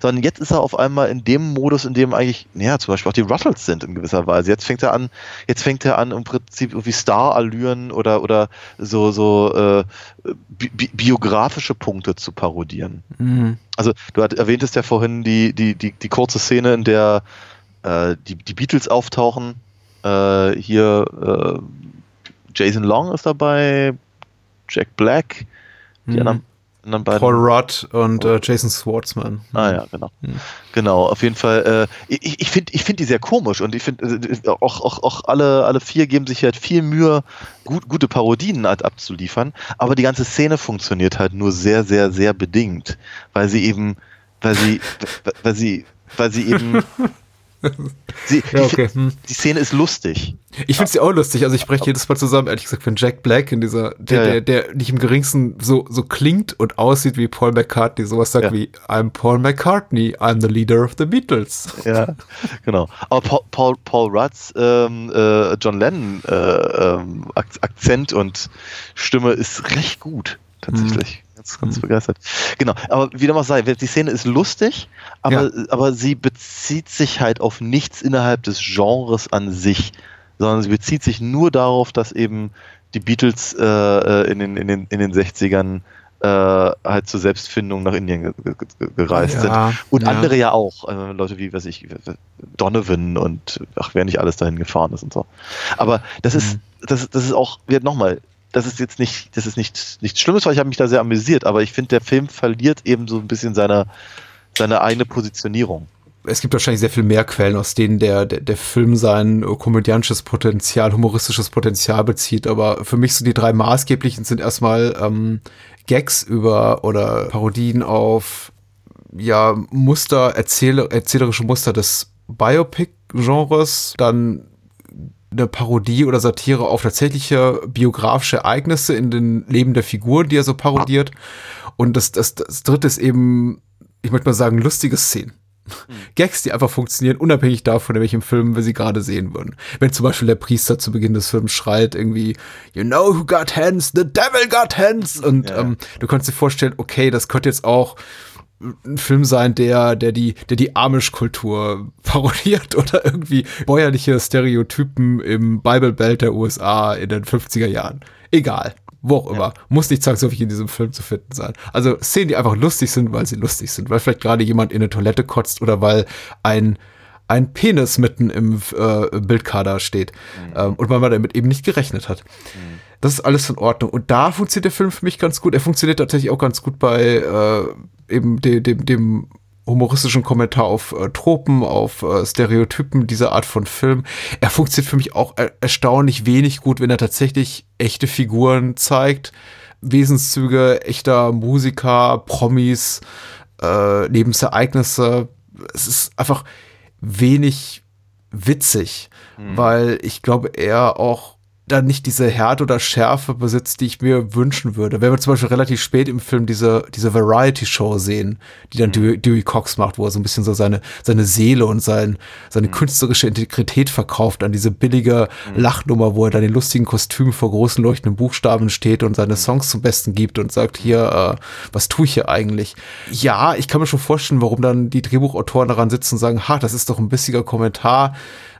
sondern jetzt ist er auf einmal in dem Modus, in dem eigentlich, naja, zum Beispiel auch die Ruttles sind in gewisser Weise. Jetzt fängt er an, jetzt fängt er an, im Prinzip irgendwie Star-Allüren oder, oder so, so äh, bi bi biografische Punkte zu parodieren. Mhm. Also du erwähntest ja vorhin die, die, die, die kurze Szene, in der äh, die, die Beatles auftauchen. Äh, hier äh, Jason Long ist dabei, Jack Black, die Mhm. anderen, anderen beiden. Paul Rudd und äh, Jason Schwartzman. Ah ja, genau. Mhm. Genau, auf jeden Fall. Äh, ich ich finde ich find die sehr komisch und ich finde äh, auch, auch, auch alle, alle vier geben sich halt viel Mühe, gut, gute Parodien halt abzuliefern, aber die ganze Szene funktioniert halt nur sehr, sehr, sehr bedingt, weil sie eben, weil sie, weil sie, weil sie eben. Sie, Ja, okay. Hm. Die Szene ist lustig. Ich finde sie auch lustig. Also ich breche jedes Mal zusammen, ehrlich gesagt, wenn Jack Black in dieser, der, Ja, ja. der, der nicht im geringsten so, so klingt und aussieht wie Paul McCartney, sowas sagt wie I'm Paul McCartney, I'm the leader of the Beatles. Ja, genau. Aber Paul, Paul, Paul Rudds ähm, äh, John Lennon äh, ähm, Ak- Akzent und Stimme ist recht gut, tatsächlich. Ganz, ganz begeistert. Genau, aber wie dem auch sei, die Szene ist lustig, aber, aber sie bezieht sich halt auf nichts innerhalb des Genres an sich, sondern sie bezieht sich nur darauf, dass eben die Beatles äh, äh, in, den, in, den, in den 60ern äh, halt zur Selbstfindung nach Indien ge ge ge gereist Ja, sind. Und ja. andere ja auch. Äh, Leute wie, weiß ich, Donovan und ach, wer nicht alles dahin gefahren ist und so. Aber das ist, das, das ist auch, wird nochmal, das ist jetzt nicht, das ist nicht, nichts Schlimmes, weil ich habe mich da sehr amüsiert, aber ich finde, der Film verliert eben so ein bisschen seine, seine eigene Positionierung. Es gibt wahrscheinlich sehr viel mehr Quellen, aus denen der, der, der Film sein komödiantisches Potenzial, humoristisches Potenzial bezieht. Aber für mich so die drei maßgeblichen sind erstmal ähm, Gags über oder Parodien auf ja, Muster, erzähle, erzählerische Muster des Biopic-Genres, dann eine Parodie oder Satire auf tatsächliche biografische Ereignisse in den Leben der Figuren, die er so parodiert. Und das, das, das dritte ist eben, ich möchte mal sagen, lustige Szenen. Gags, die einfach funktionieren, unabhängig davon, in welchem Film wir sie gerade sehen würden. Wenn zum Beispiel der Priester zu Beginn des Films schreit irgendwie, you know who got hands, the devil got hands. Und Ja. ähm, du kannst dir vorstellen, okay, das könnte jetzt auch ein Film sein, der, der die, der die Amish-Kultur parodiert oder irgendwie bäuerliche Stereotypen im Bible Belt der USA in den 50er Jahren. Egal. Wo auch immer. Muss nicht zwangsläufig in diesem Film zu finden sein. Also Szenen, die einfach lustig sind, weil sie lustig sind. Weil vielleicht gerade jemand in eine Toilette kotzt oder weil ein, ein Penis mitten im äh, Bildkader steht. Ähm, und weil man damit eben nicht gerechnet hat. Das ist alles in Ordnung. Und da funktioniert der Film für mich ganz gut. Er funktioniert tatsächlich auch ganz gut bei äh, eben dem, dem, dem humoristischen Kommentar auf äh, Tropen, auf äh, Stereotypen dieser Art von Film. Er funktioniert für mich auch er erstaunlich wenig gut, wenn er tatsächlich echte Figuren zeigt. Wesenszüge echter Musiker, Promis, äh, Lebensereignisse. Es ist einfach wenig witzig, mhm. weil ich glaube, er auch dann nicht diese Härte oder Schärfe besitzt, die ich mir wünschen würde. Wenn wir zum Beispiel relativ spät im Film diese, diese Variety-Show sehen, die dann mhm. Dewey, Dewey, Cox macht, wo er so ein bisschen so seine, seine Seele und sein, seine mhm. künstlerische Integrität verkauft an diese billige mhm. Lachnummer, wo er dann in lustigen Kostümen vor großen leuchtenden Buchstaben steht und seine Songs zum Besten gibt und sagt, hier, äh, was tue ich hier eigentlich? Ja, ich kann mir schon vorstellen, warum dann die Drehbuchautoren daran sitzen und sagen, ha, das ist doch ein bissiger Kommentar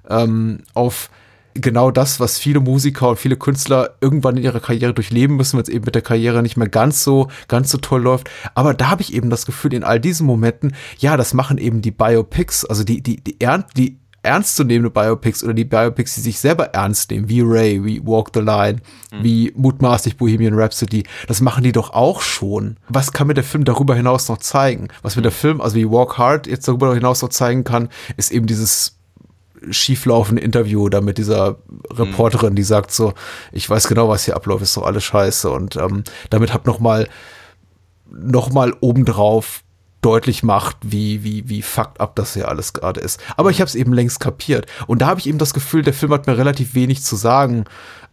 ähm, auf genau das, was viele Musiker und viele Künstler irgendwann in ihrer Karriere durchleben müssen, wenn es eben mit der Karriere nicht mehr ganz so, ganz so toll läuft. Aber da habe ich eben das Gefühl, in all diesen Momenten, ja, das machen eben die Biopics, also die, die, die, ern die ernstzunehmende Biopics oder die Biopics, die sich selber ernst nehmen, wie Ray, wie Walk the Line, mhm. wie mutmaßlich Bohemian Rhapsody, das machen die doch auch schon. Was kann mir der Film darüber hinaus noch zeigen? Was mir der Film, also wie Walk Hard jetzt darüber hinaus noch zeigen kann, ist eben dieses schieflaufende Interview da mit dieser Reporterin, die sagt so, ich weiß genau, was hier abläuft, ist doch alles scheiße. Und ähm, damit hab noch mal, noch mal obendrauf deutlich macht, wie, wie, wie fucked up das hier alles gerade ist. Aber ich habe es eben längst kapiert. Und da habe ich eben das Gefühl, der Film hat mir relativ wenig zu sagen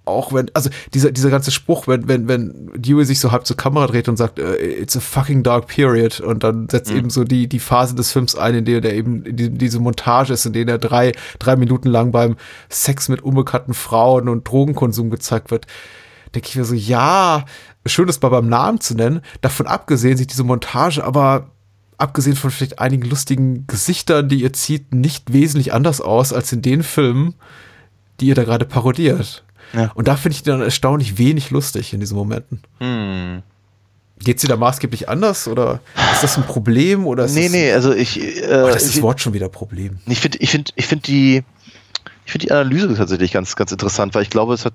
auch wenn, also dieser, dieser ganze Spruch, wenn, wenn, wenn Dewey sich so halb zur Kamera dreht und sagt, uh, it's a fucking dark period und dann setzt mhm. eben so die, die Phase des Films ein, in der der eben die, diese Montage ist, in der er drei, drei Minuten lang beim Sex mit unbekannten Frauen und Drogenkonsum gezeigt wird, denke ich mir so, ja, schön das mal beim Namen zu nennen, davon abgesehen sieht diese Montage aber abgesehen von vielleicht einigen lustigen Gesichtern, die ihr zieht, nicht wesentlich anders aus als in den Filmen, die ihr da gerade parodiert. Ja. Und da finde ich dann erstaunlich wenig lustig in diesen Momenten. Hm. Geht sie da maßgeblich anders oder ist das ein Problem oder ist Nee, das, nee, also ich äh, oh, das ist das Wort schon wieder Problem. Ich finde ich finde ich finde die ich finde die Analyse tatsächlich ganz ganz interessant, weil ich glaube, es hat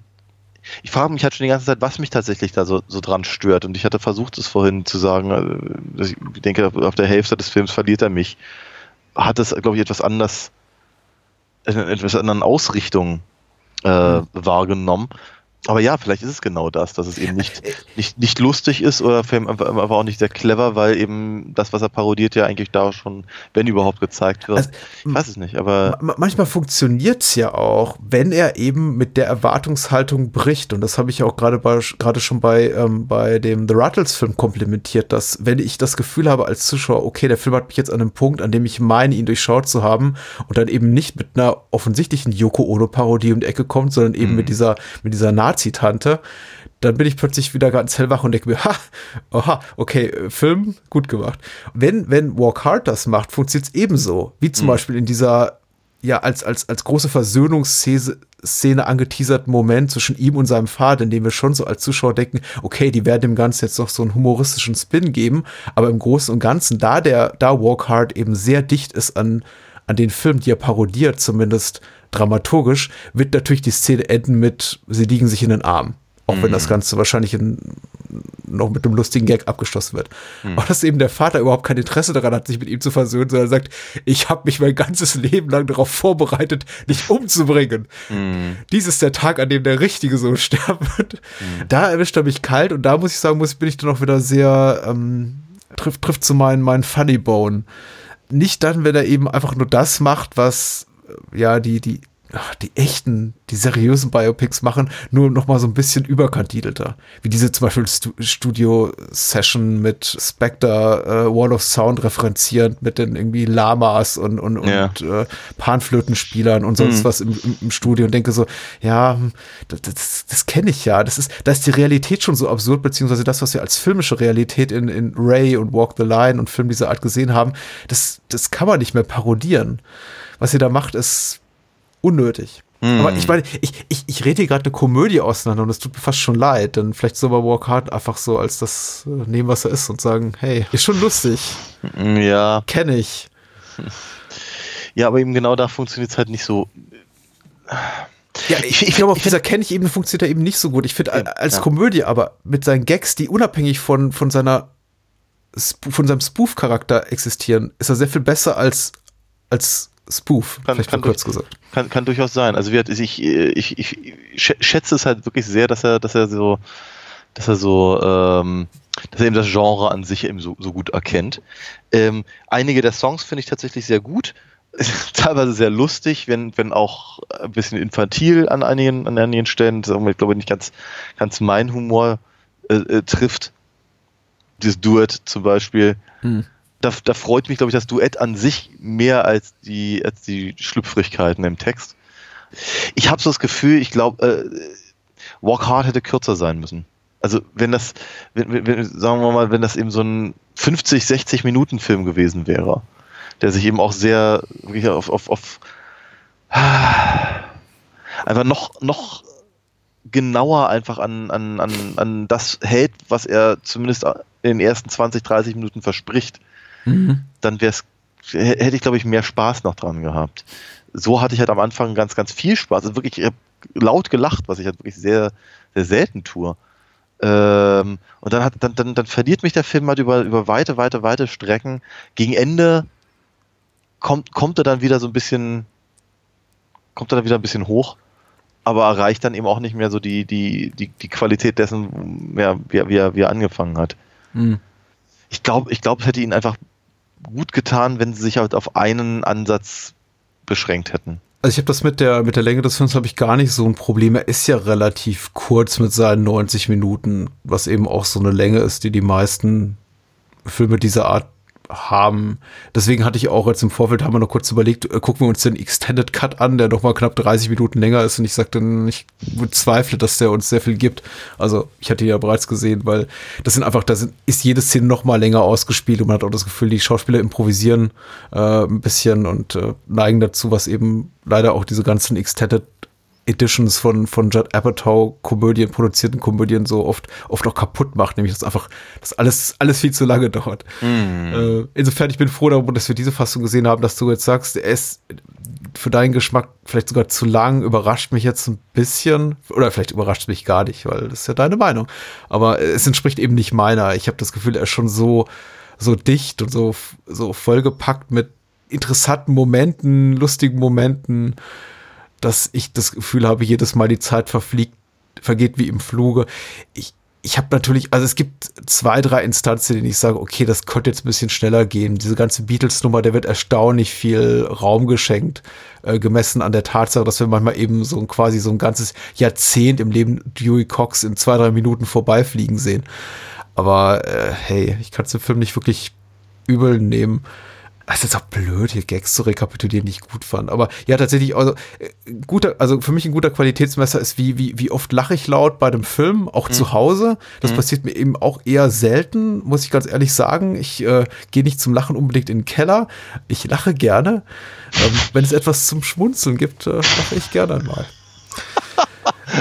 ich frage mich halt schon die ganze Zeit, was mich tatsächlich da so, so dran stört. Und ich hatte versucht, es vorhin zu sagen, äh, ich denke, auf der Hälfte des Films verliert er mich. Hat es, glaube ich, etwas anders, eine etwas anderen Ausrichtung äh, wahrgenommen. Aber ja, vielleicht ist es genau das, dass es eben nicht, nicht, nicht lustig ist oder aber auch nicht sehr clever, weil eben das, was er parodiert, ja eigentlich da schon, wenn überhaupt, gezeigt wird. Also, ich weiß es nicht, aber. Manchmal funktioniert es ja auch, wenn er eben mit der Erwartungshaltung bricht. Und das habe ich ja auch gerade gerade schon bei, ähm, bei dem The Rattles-Film komplementiert, dass wenn ich das Gefühl habe als Zuschauer, okay, der Film hat mich jetzt an einem Punkt, an dem ich meine, ihn durchschaut zu haben und dann eben nicht mit einer offensichtlichen Yoko Ono-Parodie um die Ecke kommt, sondern eben mhm. mit dieser, mit dieser Nazi-Tante, dann bin ich plötzlich wieder ganz hellwach und denke mir, ha, oha, okay, Film, gut gemacht. Wenn, wenn Walk Hard das macht, funktioniert es ebenso, wie zum mhm. Beispiel in dieser, ja, als, als, als große Versöhnungsszene Szene angeteaserten Moment zwischen ihm und seinem Vater, in dem wir schon so als Zuschauer denken, okay, die werden dem Ganzen jetzt noch so einen humoristischen Spin geben, aber im Großen und Ganzen, da der, da Walk Hard eben sehr dicht ist an, an den Film, die er parodiert, zumindest dramaturgisch, wird natürlich die Szene enden mit, sie liegen sich in den Armen. Auch mhm. wenn das. Ganze wahrscheinlich in, noch mit einem lustigen Gag abgeschlossen wird. Mhm. Aber dass eben der Vater überhaupt kein Interesse daran hat, sich mit ihm zu versöhnen, sondern sagt, ich habe mich mein ganzes Leben lang darauf vorbereitet, dich umzubringen. Mhm. Dies ist der Tag, an dem der Richtige so sterben wird. Mhm. Da erwischt er mich kalt und da muss ich sagen, muss, bin ich dann auch wieder sehr, ähm, trifft, trifft zu meinen, meinen Funny Bone. Nicht dann, wenn er eben einfach nur das macht, was ja, die, die, die echten, die seriösen Biopics machen, nur noch mal so ein bisschen überkandidelter. Wie diese zum Beispiel Studio-Session mit Spectre, äh, Wall of Sound referenzierend mit den irgendwie Lamas und, und, ja. und äh, Panflötenspielern und sonst mhm. was im, im, Studio und denke so, ja, das, das, das kenne ich ja. Das ist, da ist die Realität schon so absurd, beziehungsweise das, was wir als filmische Realität in, in Ray und Walk the Line und Filmen dieser Art gesehen haben, das, das kann man nicht mehr parodieren was ihr da macht, ist unnötig. Mm. Aber ich meine, ich, ich, ich rede hier gerade eine Komödie auseinander und es tut mir fast schon leid, denn vielleicht soll man Walk Hard einfach so als das äh, nehmen, was er ist und sagen, hey, ist schon lustig. Ja. Kenne ich. Ja, aber eben genau da funktioniert es halt nicht so. Ja, ich, ich, ich glaube, auf dieser kenne ich Ebene funktioniert er eben nicht so gut. Ich finde, als ja. Komödie aber mit seinen Gags, die unabhängig von, von seiner von seinem Spoof-Charakter existieren, ist er sehr viel besser als, als Spoof, Kann- vielleicht kann mal kurz durch- gesagt. Kann, kann durchaus sein. Also ich, ich, ich schä- schätze es halt wirklich sehr, dass er, dass er so, dass er so, ähm, dass er eben das Genre an sich eben so, so gut erkennt. Ähm, einige der Songs finde ich tatsächlich sehr gut. Teilweise sehr lustig, wenn, wenn auch ein bisschen infantil an einigen, an einigen Stellen. Irgendwie, glaube ich, nicht ganz, ganz mein Humor äh, äh, trifft. Dieses Duett zum Beispiel. Hm. Da, da freut mich, glaube ich, das Duett an sich mehr als die, als die Schlüpfrigkeiten im Text. Ich habe so das Gefühl, ich glaube, äh, Walk Hard hätte kürzer sein müssen. Also wenn das, wenn, wenn, sagen wir mal, wenn das eben so ein 50, 60 Minuten Film gewesen wäre, der sich eben auch sehr wirklich auf, auf, auf einfach noch, noch genauer einfach an, an, an, an das hält, was er zumindest in den ersten 20, 30 Minuten verspricht, dann wäre es, hätte ich glaube ich mehr Spaß noch dran gehabt. So hatte ich halt am Anfang ganz, ganz viel Spaß. Also wirklich ich hab laut gelacht, was ich halt wirklich sehr, sehr selten tue. Ähm, und dann, hat, dann, dann, dann verliert mich der Film halt über, über weite, weite, weite Strecken. Gegen Ende kommt, kommt er dann wieder so ein bisschen, kommt er dann wieder ein bisschen hoch, aber erreicht dann eben auch nicht mehr so die, die, die, die Qualität dessen, ja, wie, er- wie, er, wie er angefangen hat. Hm. Ich glaube, ich glaube, es hätte ihnen einfach gut getan, wenn sie sich halt auf einen Ansatz beschränkt hätten. Also ich habe das mit der, mit der Länge des Films habe ich gar nicht so ein Problem. Er ist ja relativ kurz mit seinen 90 Minuten, was eben auch so eine Länge ist, die die meisten Filme dieser Art haben. Deswegen hatte ich auch jetzt im Vorfeld, haben wir noch kurz überlegt, äh, gucken wir uns den Extended Cut an, der noch mal knapp 30 Minuten länger ist. Und ich sagte, ich bezweifle, dass der uns sehr viel gibt. Also ich hatte ihn ja bereits gesehen, weil das sind einfach, da sind, ist jede Szene noch mal länger ausgespielt und man hat auch das Gefühl, die Schauspieler improvisieren äh, ein bisschen und äh, neigen dazu, was eben leider auch diese ganzen Extended Editions von, von Judd Apatow Komödien, produzierten Komödien so oft, oft auch kaputt macht, nämlich dass einfach, dass alles, alles viel zu lange dauert. Äh, insofern, ich bin froh darüber, dass wir diese Fassung gesehen haben, dass du jetzt sagst, er ist für deinen Geschmack vielleicht sogar zu lang, überrascht mich jetzt ein bisschen, oder vielleicht überrascht mich gar nicht, weil das ist ja deine Meinung. Aber es entspricht eben nicht meiner. Ich habe das Gefühl, er ist schon so, so dicht und so, so vollgepackt mit interessanten Momenten, lustigen Momenten, dass ich das Gefühl habe, jedes Mal die Zeit verfliegt, vergeht wie im Fluge. Ich, ich habe natürlich, also es gibt zwei, drei Instanzen, in denen ich sage, okay, das könnte jetzt ein bisschen schneller gehen. Diese ganze Beatles-Nummer, der wird erstaunlich viel Raum geschenkt, äh, gemessen an der Tatsache, dass wir manchmal eben so ein, quasi so ein ganzes Jahrzehnt im Leben Dewey Cox in zwei, drei Minuten vorbeifliegen sehen. Aber äh, hey, ich kann es dem Film nicht wirklich übel nehmen. Es ist jetzt auch blöd, hier Gags zu rekapitulieren, die ich gut fand. Aber ja, tatsächlich, also äh, guter, also für mich ein guter Qualitätsmesser ist, wie, wie, wie oft lache ich laut bei dem Film, auch zu Hause. Das passiert mir eben auch eher selten, muss ich ganz ehrlich sagen. Ich äh, gehe nicht zum Lachen unbedingt in den Keller. Ich lache gerne. Ähm, wenn es etwas zum Schmunzeln gibt, äh, lache ich gerne mal.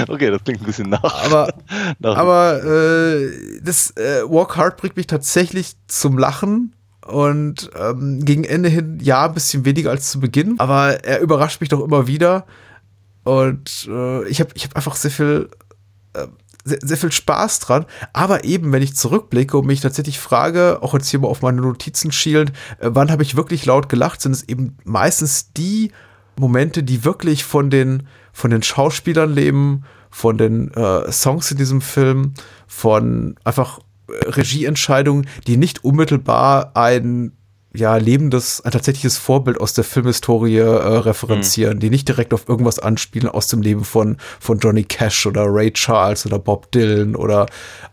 Okay, das klingt ein bisschen nach. Aber, nach aber äh, das äh, Walk Hard bringt mich tatsächlich zum Lachen. Und ähm, gegen Ende hin, ja, ein bisschen weniger als zu Beginn. Aber er überrascht mich doch immer wieder. Und äh, ich habe ich hab einfach sehr viel, äh, sehr, sehr viel Spaß dran. Aber eben, wenn ich zurückblicke und mich tatsächlich frage, auch jetzt hier mal auf meine Notizen schielend, äh, wann habe ich wirklich laut gelacht, sind es eben meistens die Momente, die wirklich von den, von den Schauspielern leben, von den äh, Songs in diesem Film, von einfach Regieentscheidungen, die nicht unmittelbar ein ja, lebendes, ein tatsächliches Vorbild aus der Filmhistorie äh, referenzieren, die nicht direkt auf irgendwas anspielen aus dem Leben von, von Johnny Cash oder Ray Charles oder Bob Dylan oder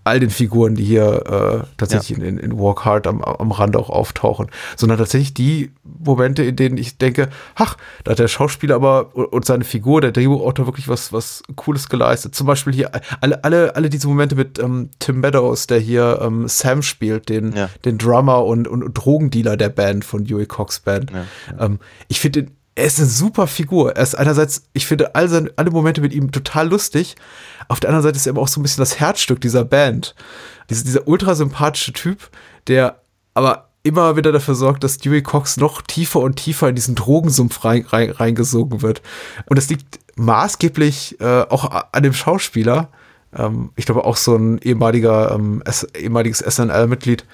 all den Figuren, die hier äh, tatsächlich in, in, in Walk Hard am, am Rande auch auftauchen, sondern tatsächlich die Momente, in denen ich denke, ach, da hat der Schauspieler aber und seine Figur, der Drehbuchautor wirklich was, was Cooles geleistet. Zum Beispiel hier alle, alle, alle diese Momente mit ähm, Tim Meadows, der hier ähm, Sam spielt, den, Ja. den Drummer und, und Drogendealer der Band von Dewey Cox Band. Ähm, ich finde, er ist eine super Figur. Er ist einerseits, ich finde all seine, alle Momente mit ihm total lustig. Auf der anderen Seite ist er aber auch so ein bisschen das Herzstück dieser Band. Diese, dieser ultra sympathische Typ, der aber immer wieder dafür sorgt, dass Dewey Cox noch tiefer und tiefer in diesen Drogensumpf rein, rein, reingesogen wird. Und das liegt maßgeblich äh, auch an dem Schauspieler. Ähm, ich glaube auch so ein ehemaliger, ähm, ehemaliges SNL-Mitglied,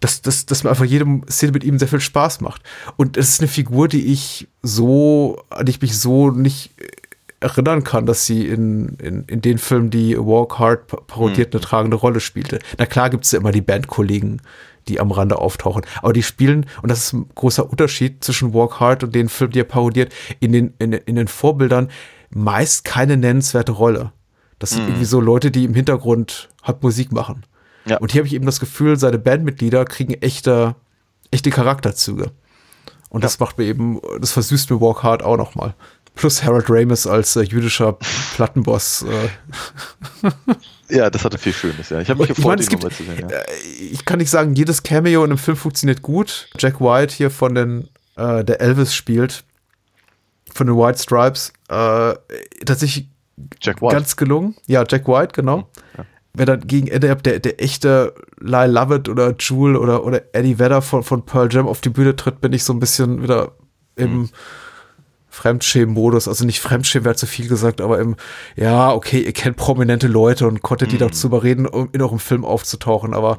dass, dass, dass mir einfach jede Szene mit ihm sehr viel Spaß macht. Und es ist eine Figur, die ich so, an die ich mich so nicht erinnern kann, dass sie in, in, in den Filmen, die Walk Hard parodiert, eine tragende Rolle spielte. Na klar gibt es ja immer die Bandkollegen, die am Rande auftauchen. Aber die spielen, und das ist ein großer Unterschied zwischen Walk Hard und den Film, die er parodiert, in den, in, in den Vorbildern meist keine nennenswerte Rolle. Das sind Mhm. irgendwie so Leute, die im Hintergrund halt Musik machen. Ja. Und hier habe ich eben das Gefühl, seine Bandmitglieder kriegen echte, echte Charakterzüge. Und das macht mir eben, das versüßt mir Walk Hard auch noch mal. Plus Harold Ramis als äh, jüdischer Plattenboss. Äh, Ja, das hatte viel Schönes, ja. Ich habe mich ich gefreut, gibt- nochmal zu sehen. Ja. äh, ich kann nicht sagen, jedes Cameo in einem Film funktioniert gut. Jack White hier von den, äh, der Elvis spielt, von den White Stripes, äh, tatsächlich Jack White. ganz gelungen. Ja, Jack White, genau. Wer dann gegen Ende der, der echte Lyle Lovett oder Jewel oder, oder Eddie Vedder von, von Pearl Jam auf die Bühne tritt, bin ich so ein bisschen wieder im Fremdschämen-Modus. Also nicht Fremdschämen wäre zu viel gesagt, aber im, ja, okay, ihr kennt prominente Leute und konntet die dazu überreden, um in eurem Film aufzutauchen, aber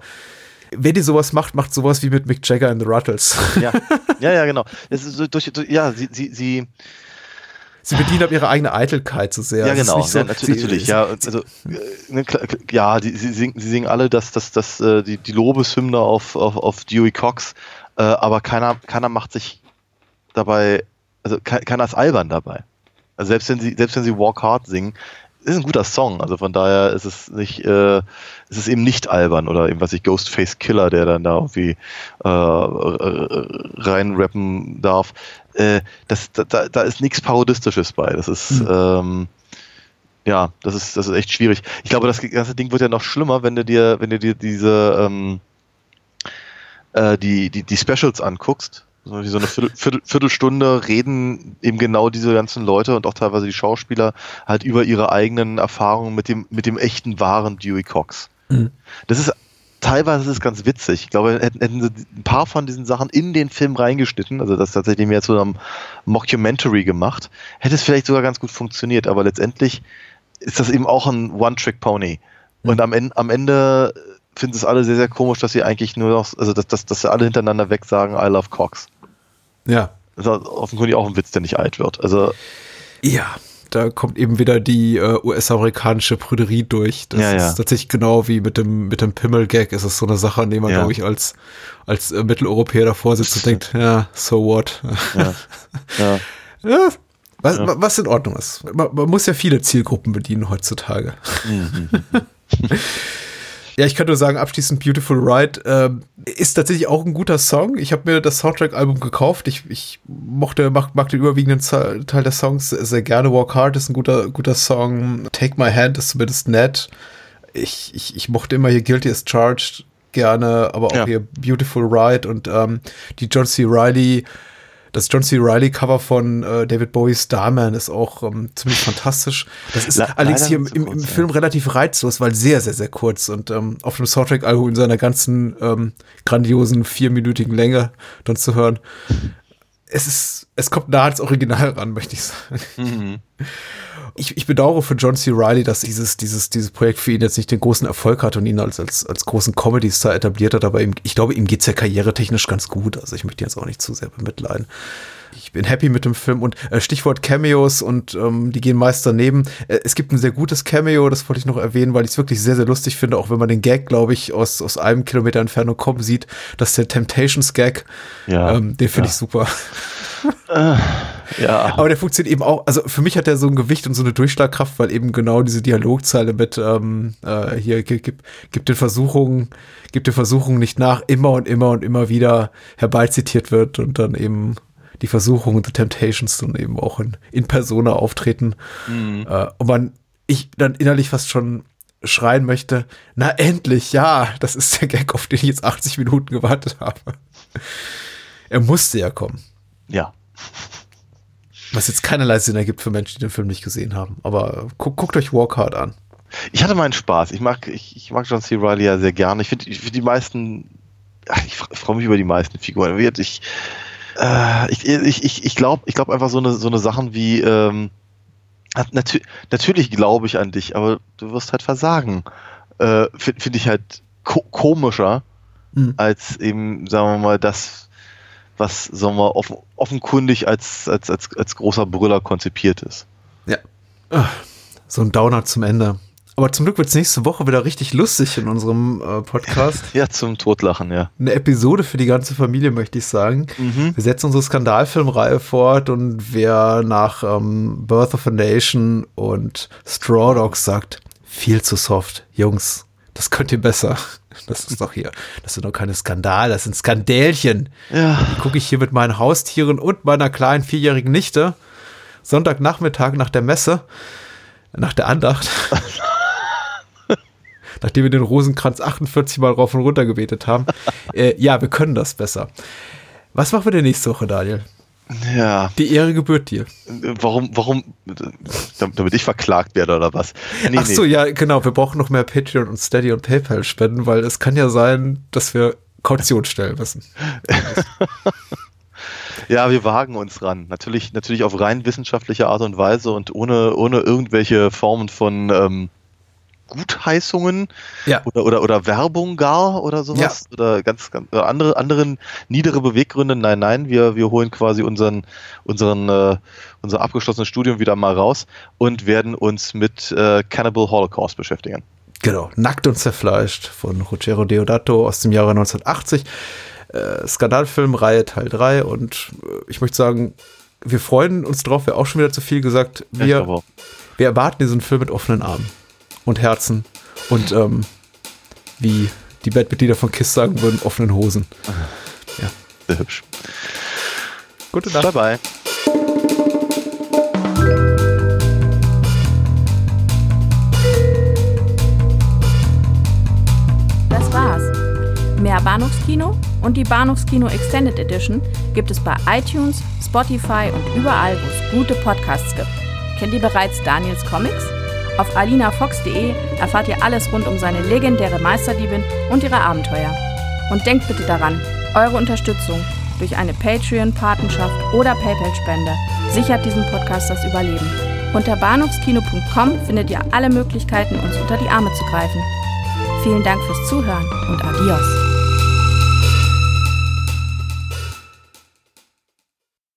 wer die sowas macht, macht sowas wie mit Mick Jagger in The Ruttles. Ja, ja, ja, genau. Es ist durch, durch, ja, sie, sie, sie, Sie bedienen aber ihre eigene Eitelkeit so sehr. ja, ist genau, nicht so- ja, natu sie- natürlich, ja. und Also, äh, ne, klar, ja, die, sie, singen, sie singen alle das, das, das, äh, die, die Lobeshymne auf, auf, auf Dewey Cox, äh, aber keiner, keiner macht sich dabei, also ke- keiner ist albern dabei. Also selbst wenn sie, selbst wenn sie Walk Hard singen, ist ein guter Song. Also von daher ist es nicht, äh, ist es eben nicht albern oder eben was ich Ghostface Killer, der dann da irgendwie äh, reinrappen darf. Äh, das, da, da ist nichts Parodistisches bei. Das ist ähm, ja, das ist, das ist echt schwierig. Ich glaube, das ganze Ding wird ja noch schlimmer, wenn du dir, wenn du dir diese ähm, äh, die, die, die Specials anguckst. So eine Viertel, Viertel, Viertelstunde reden eben genau diese ganzen Leute und auch teilweise die Schauspieler halt über ihre eigenen Erfahrungen mit dem, mit dem echten wahren Dewey Cox. Das ist teilweise ist es ganz witzig. Ich glaube, hätten, sie ein paar von diesen Sachen in den Film reingeschnitten, also das tatsächlich mehr zu einem Mockumentary gemacht, hätte es vielleicht sogar ganz gut funktioniert, aber letztendlich ist das eben auch ein One-Trick-Pony. Und am Ende, am Ende finden es alle sehr, sehr komisch, dass sie eigentlich nur noch, also dass, dass, dass sie alle hintereinander weg sagen, I love Cox. Ja. Das ist offenkundig auch ein Witz, der nicht alt wird. Also, Ja, da kommt eben wieder die äh, US-amerikanische Prüderie durch. Das Ja, ja. ist tatsächlich genau wie mit dem, mit dem Pimmel-Gag. Es ist so eine Sache, an der man, Ja. glaube ich, als, als äh, Mitteleuropäer davor sitzt und denkt, ja, so what? ja. ja. Ja, was, was in Ordnung ist. Man, man muss ja viele Zielgruppen bedienen heutzutage. Ja, ich kann nur sagen, abschließend Beautiful Ride ähm, ist tatsächlich auch ein guter Song. Ich habe mir das Soundtrack-Album gekauft. Ich, ich mochte, mag, mag den überwiegenden Teil der Songs sehr gerne. Walk Hard ist ein guter, guter Song. Take My Hand ist zumindest nett. Ich, ich, ich mochte immer hier Guilty as Charged gerne, aber auch Ja. hier Beautiful Ride und ähm, die John C. Reilly das John C. Reilly Cover von äh, David Bowie's Starman ist auch ähm, ziemlich fantastisch. Das ist Le- allerdings hier im, im, im ja. Film relativ reizlos, weil sehr, sehr, sehr kurz und ähm, auf dem Soundtrack-Album in seiner ganzen ähm, grandiosen vierminütigen Länge dann zu hören. Es ist, es kommt nah ans Original ran, möchte ich sagen. Mhm. Ich, ich bedauere für John C. Reilly, dass dieses, dieses, dieses Projekt für ihn jetzt nicht den großen Erfolg hat und ihn als, als, als großen Comedy-Star etabliert hat, aber ihm, ich glaube, ihm geht's ja karrieretechnisch ganz gut. Also ich möchte ihn jetzt auch nicht zu sehr bemitleiden. Ich bin happy mit dem Film und äh, Stichwort Cameos und ähm, die gehen meist daneben. Äh, es gibt ein sehr gutes Cameo, das wollte ich noch erwähnen, weil ich es wirklich sehr, sehr lustig finde, auch wenn man den Gag, glaube ich, aus, aus einem Kilometer Entfernung kommen sieht, dass der Temptations-Gag, Ja. ähm, den finde Ja. ich super. Ja. Aber der funktioniert eben auch, also für mich hat er so ein Gewicht und so eine Durchschlagkraft, weil eben genau diese Dialogzeile mit ähm, äh, hier gibt gib, den Versuchungen, gibt den Versuchungen nicht nach, immer und immer und immer wieder herbeizitiert wird und dann eben die Versuchungen, The Temptations dann eben auch in, in Persona auftreten. Äh, und man, ich dann innerlich fast schon schreien möchte, na endlich, ja, das ist der Gag, auf den ich jetzt 80 Minuten gewartet habe. Er musste ja kommen. ja. Was jetzt keinerlei Sinn ergibt für Menschen, die den Film nicht gesehen haben. Aber guckt, guckt euch Walk Hard an. Ich hatte meinen Spaß. Ich mag, ich, ich mag John C. Reilly ja sehr gerne. Ich finde find die meisten, ach, ich fre- freue mich über die meisten Figuren. Ich, äh, ich, ich, ich, ich glaube ich glaub einfach so eine, so eine Sachen wie, ähm, natü natürlich glaube ich an dich, aber du wirst halt versagen. Äh, Finde find ich halt ko komischer mhm. als eben, sagen wir mal, das, was, sagen wir, offen, offenkundig als, als, als, als großer Brüller konzipiert ist. Ja. So ein Downer zum Ende. Aber zum Glück wird es nächste Woche wieder richtig lustig in unserem äh, Podcast. ja, zum Totlachen, ja. Eine Episode für die ganze Familie, möchte ich sagen. Mhm. Wir setzen unsere Skandalfilmreihe fort und wer nach ähm, Birth of a Nation und Straw Dogs sagt, viel zu soft, Jungs, das könnt ihr besser. Das ist doch hier, das sind doch keine Skandale, das sind Skandälchen. Ja. Die gucke ich hier mit meinen Haustieren und meiner kleinen vierjährigen Nichte. Sonntagnachmittag nach der Messe, nach der Andacht. nachdem wir den Rosenkranz 48 Mal rauf und runter gebetet haben. äh, ja, wir können das besser. Was machen wir denn nächste Woche, Daniel? Ja. Die Ehre gebührt dir. Warum, warum, damit ich verklagt werde oder was? Nee, Ach so, nee. ja, genau. Wir brauchen noch mehr Patreon und Steady und PayPal spenden, weil es kann ja sein, dass wir Kaution stellen müssen. ja, wir wagen uns ran. Natürlich, natürlich auf rein wissenschaftliche Art und Weise und ohne, ohne irgendwelche Formen von, ähm, Gutheißungen ja. oder, oder, oder Werbung gar oder sowas ja. oder ganz, ganz andere, anderen niedere Beweggründe. Nein, nein, wir, wir holen quasi unseren, unseren, äh, unser abgeschlossenes Studium wieder mal raus und werden uns mit äh, Cannibal Holocaust beschäftigen. Genau, Nackt und Zerfleischt von Ruggero Deodato aus dem Jahre 1980. Äh, Skandalfilm, Reihe Teil 3 und äh, ich möchte sagen, wir freuen uns drauf, wäre auch schon wieder zu viel gesagt. Wir, wir erwarten diesen Film mit offenen Armen und Herzen und ähm, wie die Bandmitglieder von KISS sagen würden, offenen Hosen. Ja. Sehr hübsch. Gute Nacht. Bye bye. Das war's. Mehr Bahnhofskino und die Bahnhofskino Extended Edition gibt es bei iTunes, Spotify und überall, wo es gute Podcasts gibt. Kennt ihr bereits Daniels Comics? Auf alinafox.de erfahrt ihr alles rund um seine legendäre Meisterdiebin und ihre Abenteuer. Und denkt bitte daran, eure Unterstützung durch eine Patreon-Patenschaft oder PayPal-Spende sichert diesem Podcast das Überleben. Unter bahnhofskino.com findet ihr alle Möglichkeiten, uns unter die Arme zu greifen. Vielen Dank fürs Zuhören und adios.